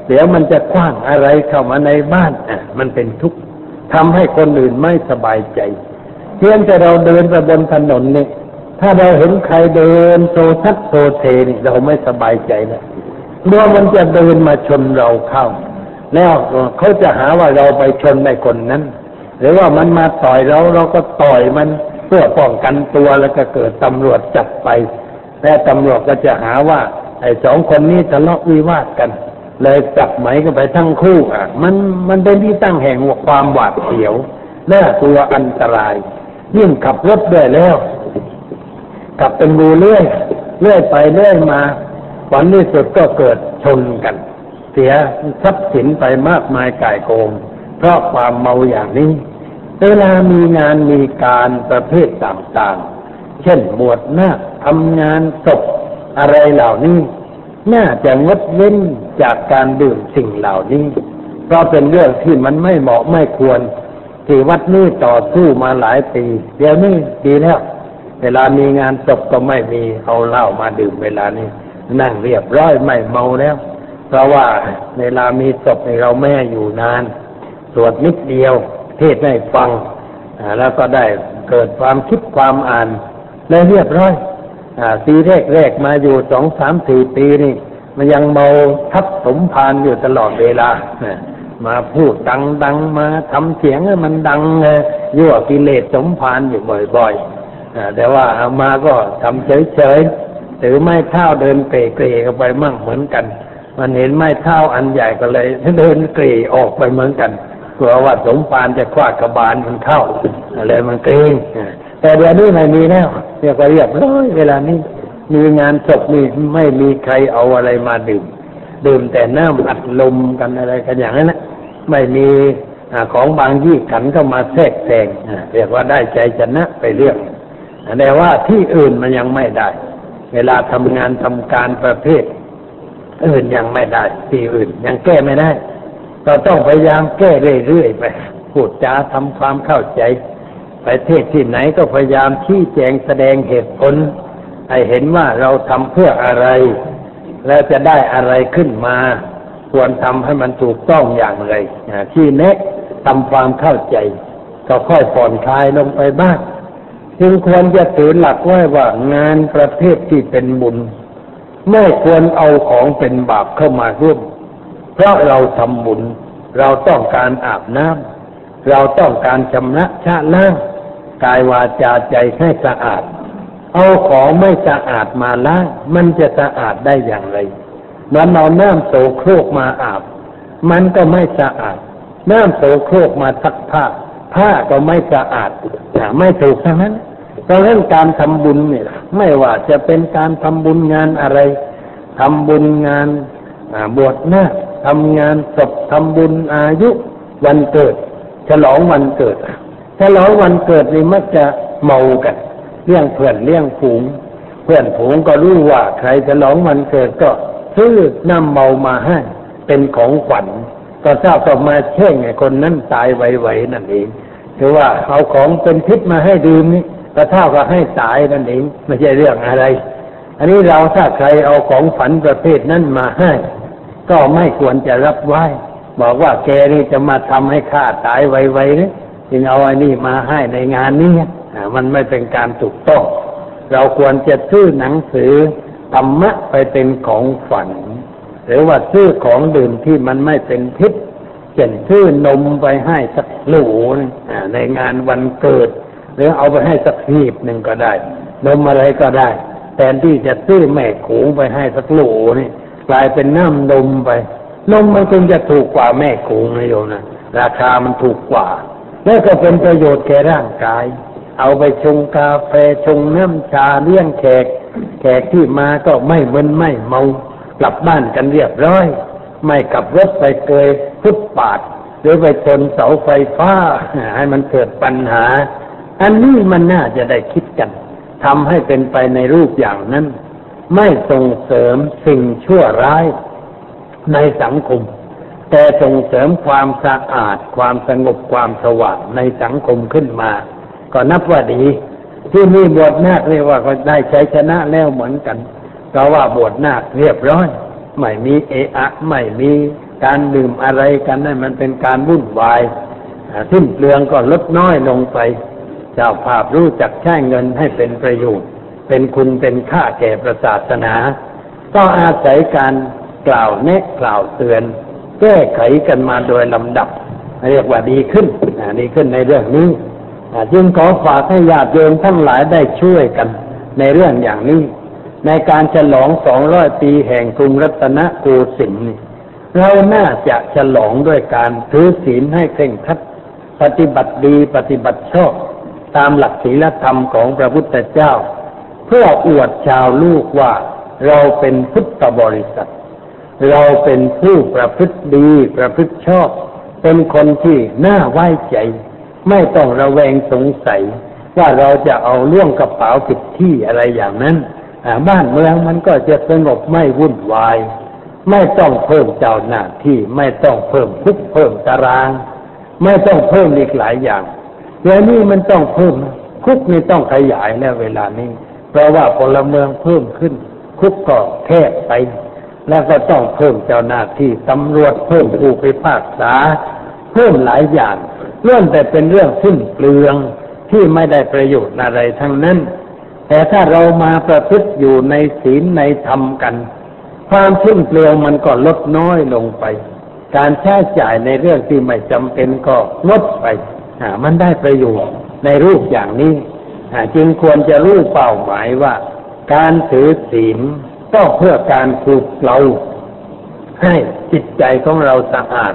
เดี๋ยวมันจะคว้างอะไรเข้ามาในบ้านอะมันเป็นทุกข์ทำให้คนอื่นไม่สบายใจ เพียงแต่เราเดินไปบนถนนนี่ถ้าเราเห็นใครเดินโซซัดโซเทนี่เราไม่สบายใจแล้วเมื่อมันจะเดินมาชนเราเข้า แล้วเขาจะหาว่าเราไปชนในคนนั้น หรือว่ามันมาต่อยเราเราก็ต่อยมันเพื่อป้องกันตัวแล้วก็เกิดตำรวจจับไปแต่ตำรวจก็จะหาว่าไอ้สองคนนี้ทะเลาะวิวาทกัน เลยจับไหมกันไปทั้งคู่อะ มันมันเป็นที่ตั้งแห่งความหวาดเสียวและตัวอันตราย ยิ่งขับรถด้วยแล้วขับเป็นรูเรื่อยเรื่อยไปเรื่อยมาผลที่สุดก็เกิดชนกัน เสียทรัพย์สินไปมากมายก่ายโกง เพราะความเมาอย่างนี้ เวลามีงานมีการประเภทต่างๆ เช่นบวชนาคทำงานศพอะไรเหล่านี้ น่าจะงดเว้นจากการดื่มสิ่งเหล่านี้ เพราะเป็นเรื่องที่มันไม่เหมาะไม่ควร ที่วัดนี้ต่อสู้มาหลายปี เดี๋ยวนี้ดีแล้ว เวลามีงานศพก็ไม่มีเอาเหล้ามาดื่มเวลานี้ นั่งเรียบร้อยไม่เมาแล้ว เพราะว่าเวลามีศพเราแม่อยู่นาน สวดนิดเดียว เทศให้ฟังแล้วก็ได้เกิดความคิดความอ่านเลยเรียบร้อยปีแรกแรกๆมาอยู่สองสามสี่ปีนี่ มันยังเมาทับสมพานอยู่ตลอดเวลา มาพูดดังดังๆมาทำเสียงให้มันดังย่อยั่วกิเลสสมพานอยู่บ่อยๆแต่ว่าเอามาก็ทำเฉยๆถือไม้เท้าเดินเกร่ๆกันไปมั่งเหมือนกัน มันเห็นไม้เท้าอันใหญ่ก็เลยเดินเกรี่ออกไปเหมือนกันกลัวว่าสมพานจะคว้ากระบาลมันเข้าอะไรมันเกรงแต่เดี๋ยวนี้ไม่มีแล้วเรียกว่าเรียบร้อยเวลานี้มีงานศพนี่ไม่มีใครเอาอะไรมาดื่ม ดื่มแต่น้ำอัดลมกันอะไรกันอย่างนั้นนะไม่มีอของบางยี่ขันเข้ามาแทรกแซงเรียกว่าได้ใจชนะไปเรื่องแต่ว่าที่อื่นมันยังไม่ได้ เวลาทำงานทำการประเภท อื่นยังไม่ได้ที่อื่น ยังแก้ไม่ได้ เราต้องพยายามแก้เรื่อยๆไปพูดจาทำความเข้าใจประเทศที่ไหนก็พยายามชี้แจงแสดงเหตุผลให้เห็นว่าเราทำเพื่ออะไร แล้วจะได้อะไรขึ้นมา ควรทำให้มันถูกต้องอย่างไรที่เน็กทำความเข้าใจ ก็ค่อยผ่อนคลายลงไปบ้างจึงควรจะถือหลักไว้ว่างานประเภทที่เป็นบุญ ไม่ควรเอาของเป็นบาปเข้ามาร่วม เพราะเราทำบุญ เราต้องการอาบน้ำเราต้องการชำระชะล้างกายวาจาใจให้สะอาด เอาของไม่สะอาดมาล้างมันจะสะอาดได้อย่างไรเหมือนเอาน้ำโสโครกมาอาบ มันก็ไม่สะอาด น้ำโสโครกมาซักผ้า ผ้าก็ไม่สะอาดไม่ถูกทั้งนั้นเพราะฉะนั้นการทำบุญเนี่ยไม่ว่าจะเป็นการทำบุญงานอะไรทำบุญงานบวชหน้าทำงานศพทำบุญอายุวันเกิด ฉลองวันเกิด ฉลองวันเกิดนี่มักจะเมากัน เลี้ยงเพื่อนเลี้ยงฝูง เพื่อนฝูงก็รู้ว่าใครฉลองวันเกิดก็ซื้อน้ำเมามาให้เป็นของขวัญก็ทราบต่อมาเช่งไอ้คนนั้นตายไวๆนั่นเองคือว่าเอาของเป็นพิษมาให้ดื่มนี่ก็เท่ากับให้ตายนั่นเองไม่ใช่เรื่องอะไร อันนี้เราถ้าใครเอาของฝันประเภทนั้นมาให้ ก็ไม่ควรจะรับไหว้บอกว่าแกนี่จะมาทำให้ข้าตายไวๆนี่จึงเอาอันนี้มาให้ในงานนี้ มันไม่เป็นการถูกต้อง เราควรจะซื้อหนังสือธรรมะไปเป็นของฝัน หรือว่าซื้อของดื่มที่มันไม่เป็นพิษเช่นซื้อนมไปให้สักหลูในงานวันเกิด หรือเอาไปให้สักหีบหนึ่งก็ได้ นมอะไรก็ได้แทนที่จะซื้อแม่ขูงไปให้สักโหลนี่กลายเป็นน้ำนมไปนมมันคงจะถูกกว่าแม่ขูงนะโยมนะราคามันถูกกว่า แล้วก็เป็นประโยชน์แก่ร่างกาย เอาไปชงกาแฟชงน้ำชาเลี้ยงแขก แขกที่มาก็ไม่เมึนไม่เมากลับบ้านกันเรียบร้อย ไม่ขับรถไปเกยฟุตปาด หรือไปชนเสาไฟฟ้า ให้มันเกิดปัญหา อันนี้มันน่าจะได้คิดกันทำให้เป็นไปในรูปอย่างนั้น ไม่ส่งเสริมสิ่งชั่วร้ายในสังคม แต่ส่งเสริมความสะอาด ความสงบความสว่างในสังคมขึ้นมา ก็นับว่าดี ที่นี่บวชนาคเรียกว่าก็ได้ใช้ชนะแล้วเหมือนกันก็ว่าบวชนาคเรียบร้อยไม่มีเอะอะไม่มีการดื่มอะไรกันนั่นมันเป็นการวุ่นวายสิ้นเปลืองก็ลดน้อยลงไปเจ้าภาพรู้จักใช้เงินให้เป็นประโยชน์เป็นคุณเป็นค่าแก่ประศาสนา ก็อาศัยการกล่าวแนะกล่าวเตือน แก้ไขกันมาโดยลำดับ เรียกว่าดีขึ้นดีขึ้นในเรื่องนี้ จึงขอฝากให้ญาติโยมทั้งหลายได้ช่วยกันในเรื่องอย่างนี้ ในการฉลองสองร้อยปีแห่งกรุงรัตนโกสินทร์เราน่าจะฉลองด้วยการถือศีลให้เคร่งครัดปฏิบัติดีปฏิบัติชอบตามหลักศีลธรรมของพระพุทธเจ้า เพื่ออวดชาวลูกว่าเราเป็นพุทธบริษัท เราเป็นผู้ประพฤติดีประพฤติชอบ เป็นคนที่น่าไว้ใจ ไม่ต้องระแวงสงสัย ว่าเราจะเอาล่วงกระเป๋าผิดที่อะไรอย่างนั้นบ้านเมืองมันก็จะสงบไม่วุ่นวาย ไม่ต้องเพิ่มเจ้าหน้าที่ไม่ต้องเพิ่มคุกเพิ่มตาราง ไม่ต้องเพิ่มอีกหลายอย่างเดี๋ยวนี้มันต้องเพิ่ม คุกนี่ต้องขยายแล้วเวลานี้ เพราะว่าพลเมืองเพิ่มขึ้น คุกก็แคบไป แล้วก็ต้องเพิ่มเจ้าหน้าที่ตำรวจเพิ่มผู้พิพากษา เพิ่มหลายอย่าง ล้วนแต่เป็นเรื่องสิ้นเปลืองที่ไม่ได้ประโยชน์อะไรทั้งนั้น แต่ถ้าเรามาประพฤติอยู่ในศีลในธรรมกัน ความสิ้นเปลืองมันก็ลดน้อยลงไป การใช้จ่ายในเรื่องที่ไม่จำเป็นก็ลดไปมันได้ประโยชน์ในรูปอย่างนี้จึงควรจะรู้เป้าหมายว่า การถือศีลก็เพื่อการปลุกเราให้จิตใจของเราสะอาด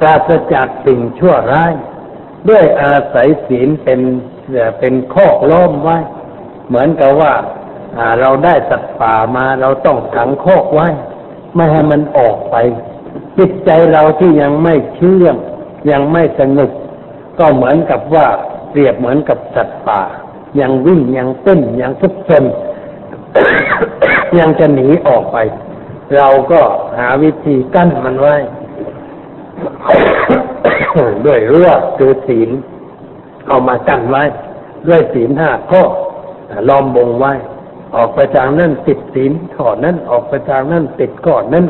ปราศจากสิ่งชั่วร้าย ด้วยอาศัยศีลเป็นเป็นข้อล้อมไว้ เหมือนกับว่าเราได้สัตว์ป่ามาเราต้องขังโคกไว้ ไม่ให้มันออกไป จิตใจเราที่ยังไม่เชื่องยังไม่สงบก็เหมือนกับว่าเปรียบเหมือนกับสัตว์ป่า ยังวิ่งยังเต้นยังทุกซนยังจะหนีออกไป เราก็หาวิธีกั้นมันไว้ ด้วยเรื่องคือศีลเอามากั้นไว้ ด้วยศีลห้าข้อล้อมบงไว้ ออกไปทางนั้นติดศีลข้อนั้น ออกไปทางนั้นติดข้อนั้น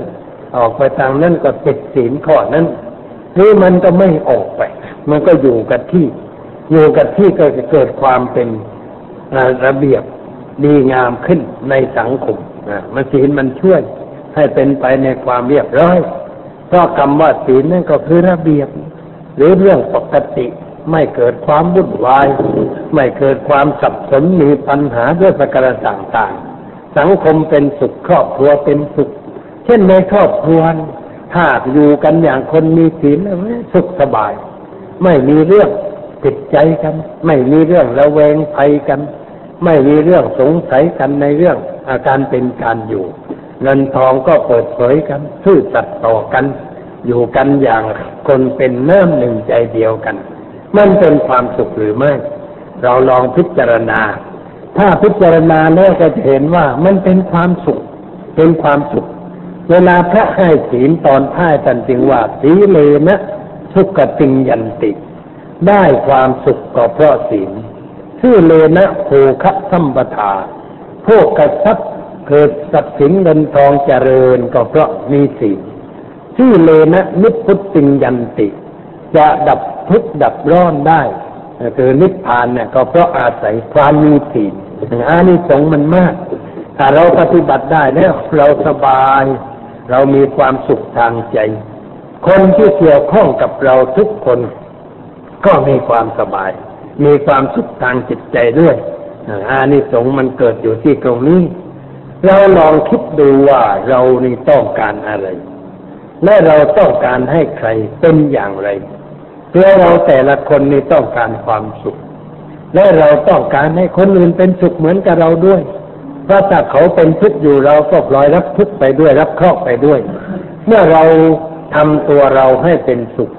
ออกไปทางนั้นก็ติดศีลข้อนั้นนี่มันก็ไม่ออกไป มันก็อยู่กับที่ อยู่กับที่ก็จะเกิดความเป็นระเบียบดีงามขึ้นในสังคมมันศีลมันช่วยให้เป็นไปในความเรียบร้อย เพราะคำว่าศีลนั่นก็คือระเบียบ หรือเรื่องปกติไม่เกิดความวุ่นวาย ไม่เกิดความสับสนมีปัญหาด้วยประการต่างๆ สังคมเป็นสุขครอบครัวเป็นสุข เช่นในครอบครัวถ้าอยู่กันอย่างคนมีศีลสุขสบาย ไม่มีเรื่องติดใจกัน ไม่มีเรื่องระแวงภัยกัน ไม่มีเรื่องสงสัยกันในเรื่องอาการเป็นการอยู่ เงินทองก็เปิดเผยกันซื่อสัตย์ต่อกัน อยู่กันอย่างคนเป็นเน้ำหนึ่งใจเดียวกัน มันเป็นความสุขหรือไม่ เราลองพิจารณา ถ้าพิจารณาแล้วก็จะเห็นว่ามันเป็นความสุข เป็นความสุข เวลาพระให้ศีลตอนท้ายตันจึงว่าสีเลนะสุขติงยันติได้ความสุขก็เพราะศีลชื่อเลนะโภคสัมปทาพวกกษัตริย์ เกิดทรัพย์สินเงินทองเจริญก็เพราะมีศีลชื่อเลนะนิพุติยันติ จะดับทุกข์ดับร้อนได้คือนิพพานเนี่ยก็เพราะอาศัยความมีศีลอานิสงส์มันมาก ถ้าเราปฏิบัติได้แล้วเราสบาย เรามีความสุขทางใจ คนที่เกี่ยวข้องกับเราทุกคน ก็มีความสบาย มีความสุขทางจิตใจด้วยอานิสงส์มันเกิดอยู่ที่ตรงนี้ เราลองคิดดูว่าเรานี่ต้องการอะไร และเราต้องการให้ใครเป็นอย่างไรเพื่อเราแต่ละคนนี่ต้องการความสุข และเราต้องการให้คนอื่นเป็นสุขเหมือนกับเราด้วย เพราะถ้าเขาเป็นทุกข์อยู่เราก็ปล่อยรับทุกข์ไปด้วยรับเคราะห์ไปด้วย เมื่อเราทำตัวเราให้เป็นสุข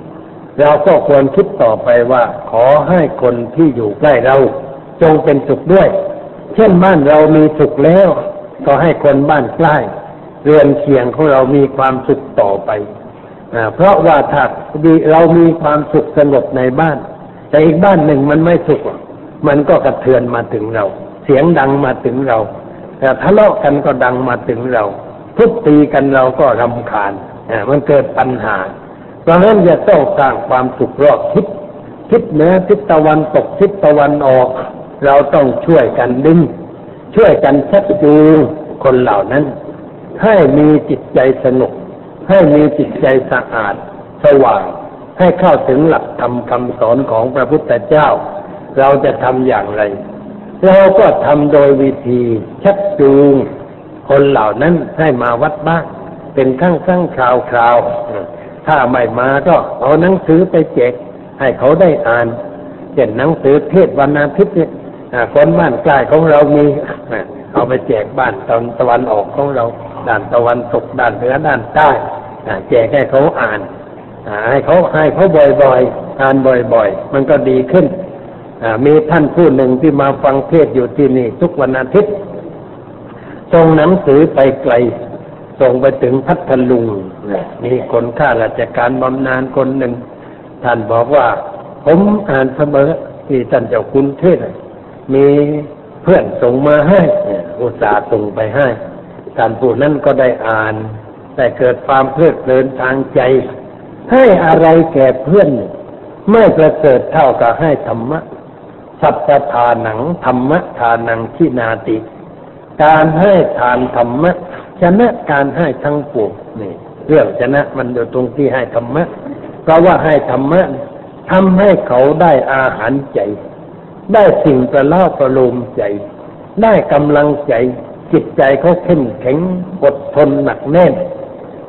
เราก็ควรคิดต่อไปว่า ขอให้คนที่อยู่ใกล้เรา จงเป็นสุขด้วย เช่นบ้านเรามีสุขแล้ว ก็ให้คนบ้านใกล้ เรือนเคียงของเรามีความสุขต่อไปเพราะว่าถ้าดีเรามีความสุขสงบในบ้าน แต่อีกบ้านหนึ่งมันไม่สุข มันก็กระเทือนมาถึงเรา เสียงดังมาถึงเราแต่ทะเลาะกันก็ดังมาถึงเรา ทุบตีกันเราก็รำคาญมันเกิดปัญหา เพราะฉะนั้นจะต้องสร้างความสุขรอบทิศทิศเหนือทิศตะวันตกทิศตะวันออก เราต้องช่วยกันดึง ช่วยกันชักจูงคนเหล่านั้น ให้มีจิตใจสนุก ให้มีจิตใจสะอาด สว่าง ให้เข้าถึงหลักธรรมคำสอนของพระพุทธเจ้า เราจะทำอย่างไร เราก็ทำโดยวิธีชักจูงคนเหล่านั้นให้มาวัดบ้าง เป็นข้างข้งคราวคราวถ้าไม่มาก็เอาหนังสือไปแจกให้เขาได้อ่านเช่นหนังสือเทศวันอาทิตย์เนี่ย คนบ้านใกล้ของเรามีเอาไปแจกบ้านตอนตะวันออกของเราด้านตะวันตกด้านเหนือด้านใต้แจกให้เขาอ่านให้เขาให้เขาบ่อยๆอ่านบ่อย ๆ มันก็ดีขึ้นมีท่านผู้หนึ่งที่มาฟังเทศอยู่ที่นี่ ทุกวันอาทิตย์ส่งหนังสือไปไกลส่งไปถึงพัทลุงมีคนข้าราชการบำนาญคนหนึ่ง ท่านบอกว่า ผมอ่านเสมอที่ท่านเจ้าคุณเทศ มีเพื่อนส่งมาให้อุตส่าห์ส่งไปให้ท่านผู้นั้นก็ได้อ่าน แต่เกิดความเพลิดเพลินทางใจ ให้อะไรแก่เพื่อน ไม่ประเสริฐเท่ากับให้ธรรมะ สัพทานังธรรมะทานังที่นาติ การให้ทานธรรมะชนะการให้ทั้งปวงนี่เรื่องชนะมันอยู่ตรงที่ให้ธรรมะเพราะว่าให้ธรรมะทำให้เขาได้อาหารใจ ได้สิ่งประล่าประโลมใจ ได้กำลังใจ จิตใจเขาเข้มแข็งอดทนหนักแน่น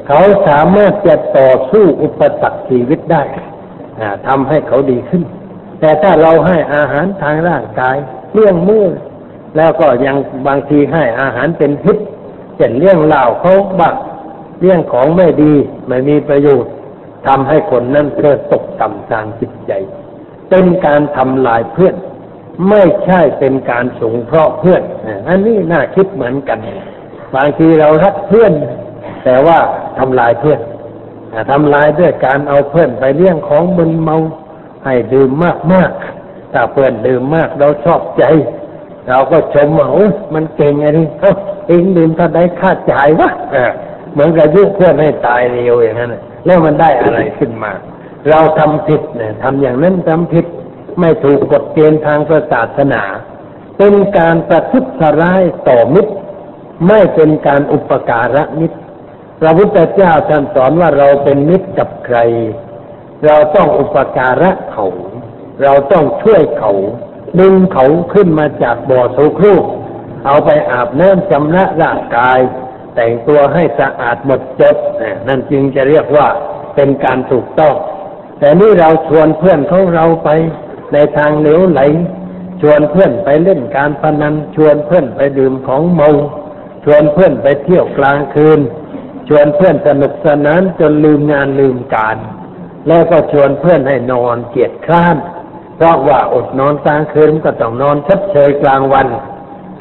เขาสามารถจะต่อสู้อุปสรรคชีวิตได้ทำให้เขาดีขึ้น แต่ถ้าเราให้อาหารทางร่างกายเลี้ยงมือแล้วก็ยังบางทีให้อาหารเป็นพิษเช่นเลี้ยงเหล่าเขาบักเลี้ยงของไม่ดีไม่มีประโยชน์ทำให้คนนั้นเกิดตกต่ำทางจิตใจ เป็นการทำลายเพื่อน ไม่ใช่เป็นการสงเคราะห์เพื่อน อันนี้น่าคิดเหมือนกัน บางทีเรารักเพื่อน แต่ว่าทำลายเพื่อนทำลายด้วยการเอาเพื่อนไปเลี้ยงของมึนเมาให้ดื่มมากมากถ้าเพื่อนดื่มมากเราชอบใจ เราก็ชมว่าโอ้มันเก่งไงนี่เอ้าเองดื่มถ้าได้ค่าจ่ายวะเหมือนกับยุเพื่อนให้ตายเร็วอย่างนั้นแล้วมันได้อะไรขึ้นมา เราทำผิดเนี่ยทำอย่างนั้นทำผิด ไม่ถูกกฎเกณฑ์ทางศาสนา เป็นการประทุษร้ายต่อมิตร ไม่เป็นการอุปการะมิตรพระพุทธเจ้าท่านสอนว่าเราเป็นมิตรกับใคร เราต้องอุปการะเขา เราต้องช่วยเขาดึงเขาขึ้นมาจากบ่อโสโครกเอาไปอาบน้ำชำระร่างกาย แต่งตัวให้สะอาดหมดจดนะนั่นจึงจะเรียกว่าเป็นการถูกต้อง แต่นี่เราชวนเพื่อนของเราไป ในทางเหลวไหล ชวนเพื่อนไปเล่นการพนัน ชวนเพื่อนไปดื่มของเมา ชวนเพื่อนไปเที่ยวกลางคืน ชวนเพื่อนสนุกสนานจนลืมงานลืมการ แล้วก็ชวนเพื่อนให้นอนเกียจคร้าน เพราะว่าอดนอนกลางคืนก็ต้องนอนชัดเชยกลางวัน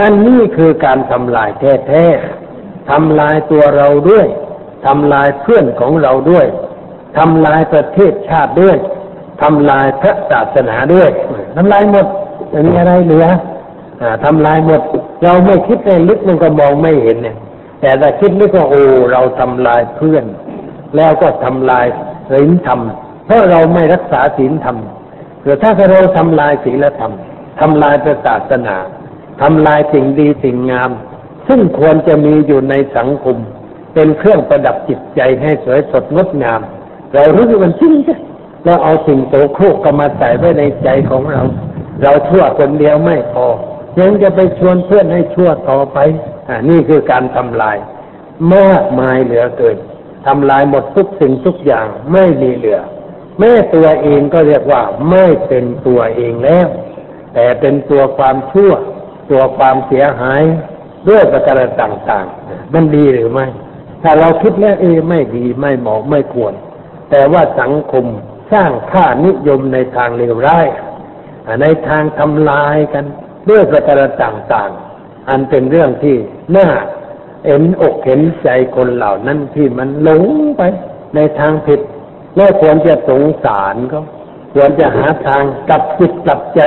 อันนี้คือการทำลายแท้ๆทำลายตัวเราด้วยทำลายเพื่อนของเราด้วยทำลายประเทศชาติด้วย ทำลายพระศาสนาด้วยทำลายหมดจะมีอะไรเหลืออ่าทำลายหมด เราไม่คิดในลึกมันก็มองไม่เห็นเนี่ย แต่ถ้าคิดลึกก็โอ้เราทำลายเพื่อน แล้วก็ทำลายศีลธรรม เพราะเราไม่รักษาศีลธรรมหรือถ้าเราทำลายศีลธรรมทำลายพระศาสนาทำลายสิ่งดีสิ่งงาม ซึ่งควรจะมีอยู่ในสังคม เป็นเครื่องประดับจิตใจให้สวยสดงดงาม เรารู้ว่ามันจริงจ้ะ เราเอาสิ่งโสโครกก็มาใส่ไว้ในใจของเรา เราชั่วคนเดียวไม่พอยังจะไปชวนเพื่อนให้ชั่วต่อไปอ่านี่คือการทำลาย มากมายเหลือเกินทำลายหมดทุกสิ่งทุกอย่างไม่มีเหลือ แม่ตัวเองก็เรียกว่าไม่เป็นตัวเองแล้ว แต่เป็นตัวความชั่ว ตัวความเสียหายด้วยประการต่างๆ มันดีหรือไม่ ถ้าเราคิดแล้วเอไม่ดีไม่เหมาะไม่ควร แต่ว่าสังคม สร้างค่านิยมในทางเลวร้ายในทางทำลายกันด้วยประการต่างๆ อันเป็นเรื่องที่น่าเห็นอกเห็นใจคนเหล่านั้นที่มันหลงไปในทางผิดและควรจะสงสารเขาควรจะหาทางกลับจิตกลับใจ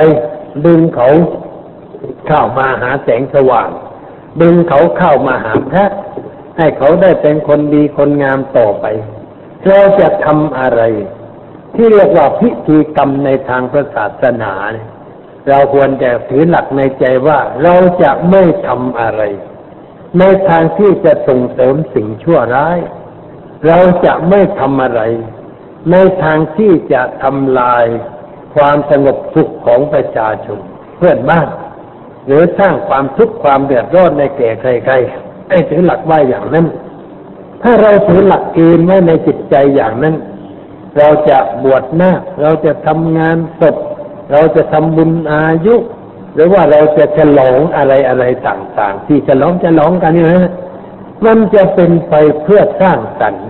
ดึงเขาเข้ามาหาแสงสว่าง ดึงเขาเข้ามาหาพระให้เขาได้เป็นคนดีคนงามต่อไป เราจะทำอะไร ที่เรียกว่าพิธีกรรมในทางพระศาสนาเนี่ยเราควรจะถือหลักในใจว่าเราจะไม่ทำอะไร ในทางที่จะส่งเสริมสิ่งชั่วร้าย เราจะไม่ทำอะไร ในทางที่จะทำลายความสงบสุขของประชาชนเพื่อนบ้านหรือสร้างความทุกข์ความเดือดร้อนในแก่ใครๆให้ถือหลักไว้อย่างนั้น ถ้าเราถือหลักเกณฑ์ไว้ในจิตใจอย่างนั้น เราจะบวชหน้า เราจะทำงานศพ เราจะทำบุญอายุ หรือว่าเราจะฉลองอะไรอะไรต่าง ๆ ที่ฉลองฉลองกันนี่นะมันจะเป็นไปเพื่อสร้างสรรค์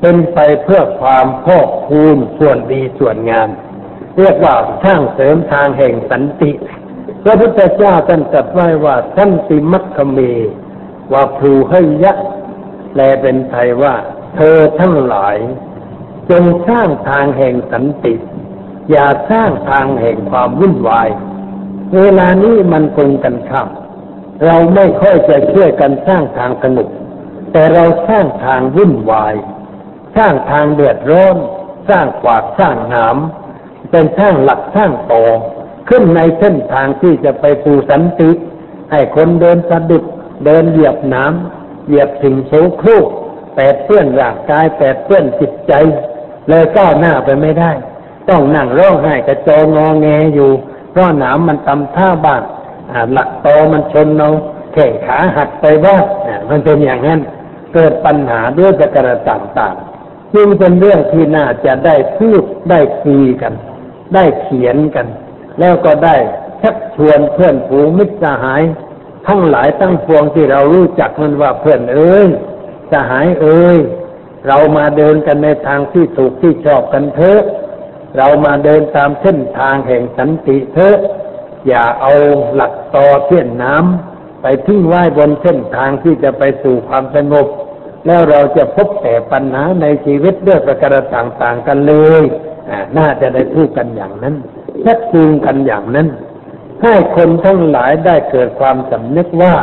เป็นไปเพื่อความพอกพูนส่วนดีส่วนงาม เรียกว่าสร้างเสริมทางแห่งสันติ พระพุทธเจ้าท่านตรัสไว้ว่าสันติมัคคเมว่าพลูให้ยะแปลเป็นไทยว่า เธอทั้งหลาย จงสร้างทางแห่งสันติ อย่าสร้างทางแห่งความวุ่นวาย เวลานี้มันคงกันข้ามเราไม่ค่อยจะช่วยกันสร้างทางสนุก แต่เราสร้างทางวุ่นวาย สร้างทางเดือดร้อน สร้างขวากสร้างหนามเป็นสร้างหลักสร้างต่อขึ้นในเส้นทางที่จะไปสู่สันติให้คนเดินสะดุดเดินเหยียบน้ำเหยียบสิ่งโสโครกแปดเปื้อนร่างกายแปดเปื้อนจิตใจ เลยก้าวหน้าไปไม่ได้ ต้องนั่งร้องไห้กระโจงงอแงอยู่ เพราะหนามมันตำท่าบ้างหลักตอมันชนเราแข่งขาหักไปบ้างมันเป็นอย่างนั้นเกิดปัญหาด้วยประการต่างๆ จึงเป็นเรื่องที่น่าจะได้พูดได้คุยกัน ได้เขียนกัน แล้วก็ได้ชักชวนเพื่อนผูงมิตรสหาย ทั้งหลายตั้งพวงที่เรารู้จักมันว่าเพื่อนเอ้ยสหายเอ้ย เรามาเดินกันในทางที่ถูกที่ชอบกันเถอะ เรามาเดินตามเส้นทางแห่งสันติเถอะ อย่าเอาหลักตอเทียนน้ำไปทิ้งไว้บนเส้นทางที่จะไปสู่ความสงบ แล้วเราจะพบแต่ปัญหาในชีวิตด้วยประการต่างๆกันเลยน่าจะได้พูดกันอย่างนั้นชักจูงกันอย่างนั้น ให้คนทั้งหลายได้เกิดความสำนึกว่า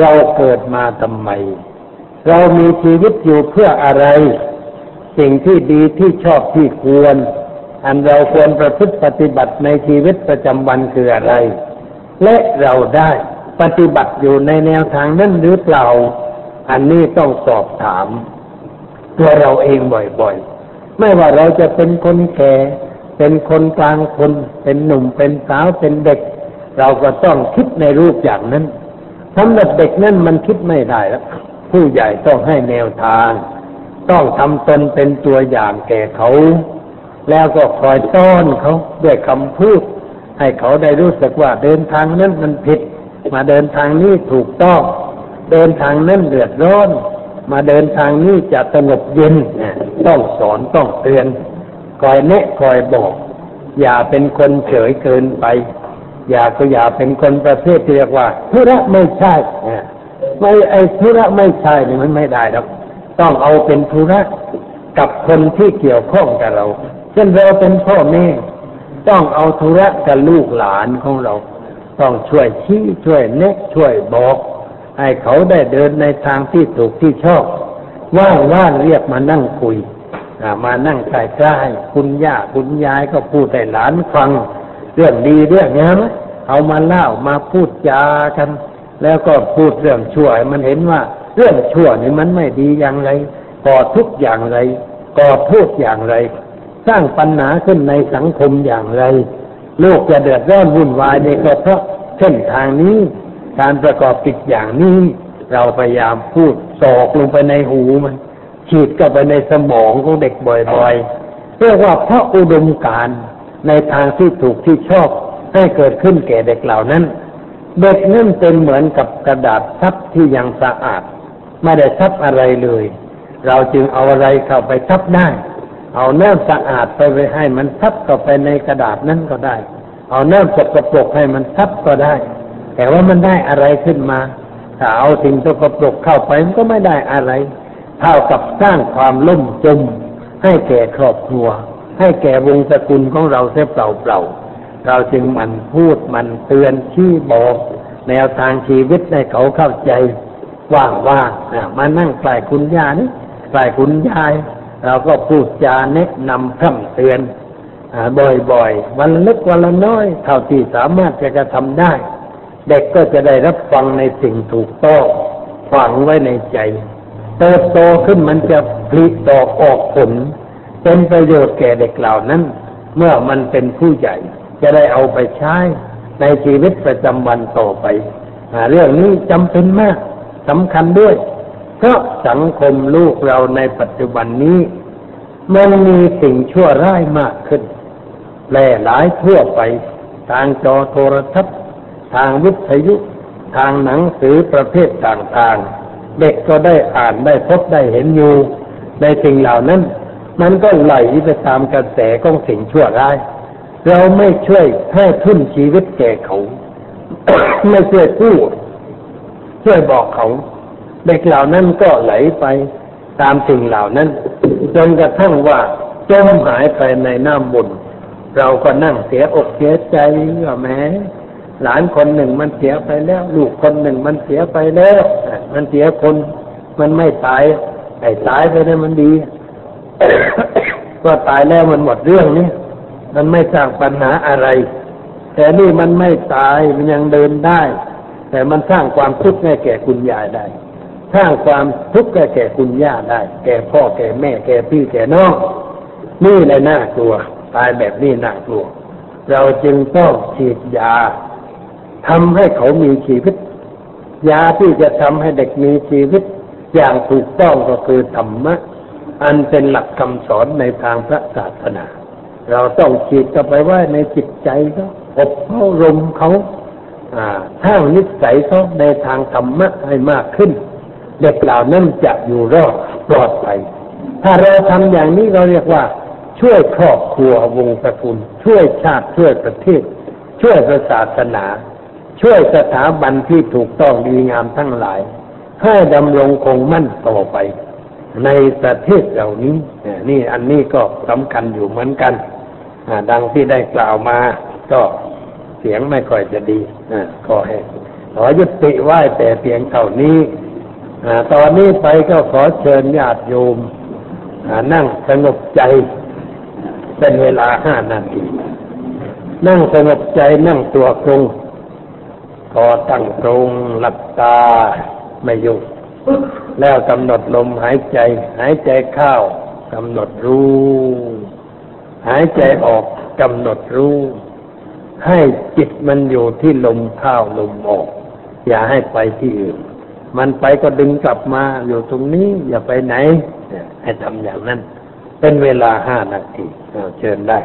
เราเกิดมาทำไม เรามีชีวิตอยู่เพื่ออะไร สิ่งที่ดีที่ชอบที่ควร อันเราควรประพฤติปฏิบัติในชีวิตประจำวันคืออะไร และเราได้ปฏิบัติอยู่ในแนวทางนั้นหรือเปล่า อันนี้ต้องสอบถาม ตัวเราเองบ่อยๆ ไม่ว่าเราจะเป็นคนแก่ เป็นคนกลางคน เป็นหนุ่ม เป็นสาว เป็นเด็ก เราก็ต้องคิดในรูปอย่างนั้นสำหรับเด็กนั่นมันคิดไม่ได้แล้ว ผู้ใหญ่ต้องให้แนวทาง ต้องทำตนเป็นตัวอย่างแก่เขา แล้วก็คอยต้อนเขาด้วยคำพูด ให้เขาได้รู้สึกว่าเดินทางนั้นมันผิด มาเดินทางนี้ถูกต้อง เดินทางนั้นเดือดร้อน มาเดินทางนี้จะสงบเย็นต้องสอนต้องเตือนคอยแนะคอยบอก อย่าเป็นคนเฉยเกินไป อย่าก็อย่าเป็นคนประเภทที่เรียกว่าธุระไม่ใช่ ไม่ไอ้ธุระไม่ใช่นี่มันไม่ได้หรอกต้องเอาเป็นธุระกับคนที่เกี่ยวข้องกับเรา เช่นเราเป็นพ่อแม่ต้องเอาธุระกับลูกหลานของเรา ต้องช่วยชี้ช่วยเน็กช่วยบอก ให้เขาได้เดินในทางที่ถูกที่ชอบ ว่างว่างเรียกมานั่งคุยมานั่งใกล้ๆคุณย่าคุณยายก็พูดให้หลานฟัง เรื่องดีเรื่องงามเอามาเล่ามาพูดจากัน แล้วก็พูดเรื่องชั่วมันเห็นว่า เรื่องชั่วนี่มันไม่ดีอย่างไรก่อทุกอย่างไรก่อพูดอย่างไร สร้างปัญหาขึ้นในสังคมอย่างไร โลกจะเดือดร้อนวุ่นวายในก็เพราะเส้นทางนี้ การประกอบกิจอย่างนี้ เราพยายามพูดสอกลงไปในหูมันฉีดเข้าไปในสมองของเด็กบ่อยๆเรียกว่าเพราะอุดมการในทางที่ถูกที่ชอบให้เกิดขึ้นแก่เด็กเหล่านั้น เด็กนั่นเป็นเหมือนกับกระดาษซับที่ยังสะอาด ไม่ได้ซับอะไรเลย เราจึงเอาอะไรเข้าไปซับได้ เอาน้ำสะอาดไปไปให้มันซับเข้าไปในกระดาษนั้นก็ได้ เอาน้ำสกปรกให้มันซับก็ได้ แต่ว่ามันได้อะไรขึ้นมาถ้าเอาสิ่งสกปรกเข้าไปมันก็ไม่ได้อะไร เท่ากับสร้างความล่มจม ให้แก่ครอบครัว ให้แก่วงศกุลของเราเสียเปล่าเปล่า เราจึงมันพูดมันเตือนชี้บอก แนวทางชีวิตให้เขาเข้าใจว่างว่ามานั่งใกล้คุณยานี่ใกล้คุณยาย เราก็พูดจาแนะนำคำเตือนบ่อยๆ วันเล็กวันละน้อย เท่าที่สามารถจะกระทำได้ เด็กก็จะได้รับฟังในสิ่งถูกต้องฝังไว้ในใจ เติบโตขึ้นมันจะผลิดอกออกผล เป็นประโยชน์แก่เด็กเหล่านั้น เมื่อมันเป็นผู้ใหญ่ จะได้เอาไปใช้ในชีวิตประจำวันต่อไป เรื่องนี้จำเป็นมากสำคัญด้วย เพราะสังคมลูกเราในปัจจุบันนี้ มันมีสิ่งชั่วร้ายมากขึ้นแหล่หลายทั่วไป ทางจอโทรทัศน์ ทางวิทยุ ทางหนังสือประเภทต่างๆ เด็กก็ได้อ่านได้พบได้เห็นอยู่ ในสิ่งเหล่านั้น มันก็ไหลไปตามกระแสของสิ่งชั่วร้าย เราไม่ช่วยให้ทุนชีวิตแก่เขาไม่ช่วยพูดช่วยบอกเขา เด็กเหล่านั้นก็ไหลไปตามสิ่งเหล่านั้น จนกระทั่งว่าจมหายไปในน้ำบุญ เราก็นั่งเสียอกเสียใจว่าแม้หลานคนหนึ่งมันเสียไปแล้ว ลูกคนหนึ่งมันเสียไปแล้วมันเสียคนมันไม่ตายไอ้ตายไปนี่มันดีก็ตายแล้วมันหมดเรื่องนี้ มันไม่สร้างปัญหาอะไร แต่นี่มันไม่ตายมันยังเดินได้ แต่มันสร้างความทุกข์ให้แก่คุณยายได้ สร้างความทุกข์ให้แก่คุณย่าได้ แก่พ่อแก่แม่ แก่พี่แก่น้องนี่เลยน่ากลัว ตายแบบนี้น่ากลัว เราจึงต้องฉีดยาทำให้เขามีชีวิต ยาที่จะทำให้เด็กมีชีวิต อย่างถูกต้องก็คือธรรมะอันเป็นหลักคำสอนในทางพระศาสนา เราต้องฉีดกับไปไว้ในจิตใจเขาอบเขารมเขาถ้านิสัยเขาในทางธรรมะให้มากขึ้น เด็กเหล่านั้นจะอยู่รอดปลอดภัยถ้าเราทำอย่างนี้เราเรียกว่า ช่วยครอบครัววงศกุลช่วยชาติช่วยประเทศ ช่วยศาสนา ช่วยสถาบันที่ถูกต้องดีงามทั้งหลาย ให้ดำรงคงมั่นต่อไป ในประเทศเหล่านี้นี่อันนี้ก็สำคัญอยู่เหมือนกัน ดังที่ได้กล่าวมาก็เสียงไม่ค่อยจะดีอ่าขอให้ขอยุติไหว้แต่เพียงเท่านี้ตอนนี้ไปก็ขอเชิญญาติโยมนั่งสงบใจ เป็นเวลาห้านาที นั่งสงบใจนั่งตัวตรงคอตั้งตรงหลับตาไม่ยุ่งแล้วกำหนดลมหายใจ หายใจเข้ากำหนดรู้ หายใจออกกำหนดรู้ ให้จิตมันอยู่ที่ลมเข้าลมออก อย่าให้ไปที่อื่น มันไปก็ดึงกลับมาอยู่ตรงนี้ อย่าไปไหน ให้ทำอย่างนั้น เป็นเวลาห้านาทีเชิญได้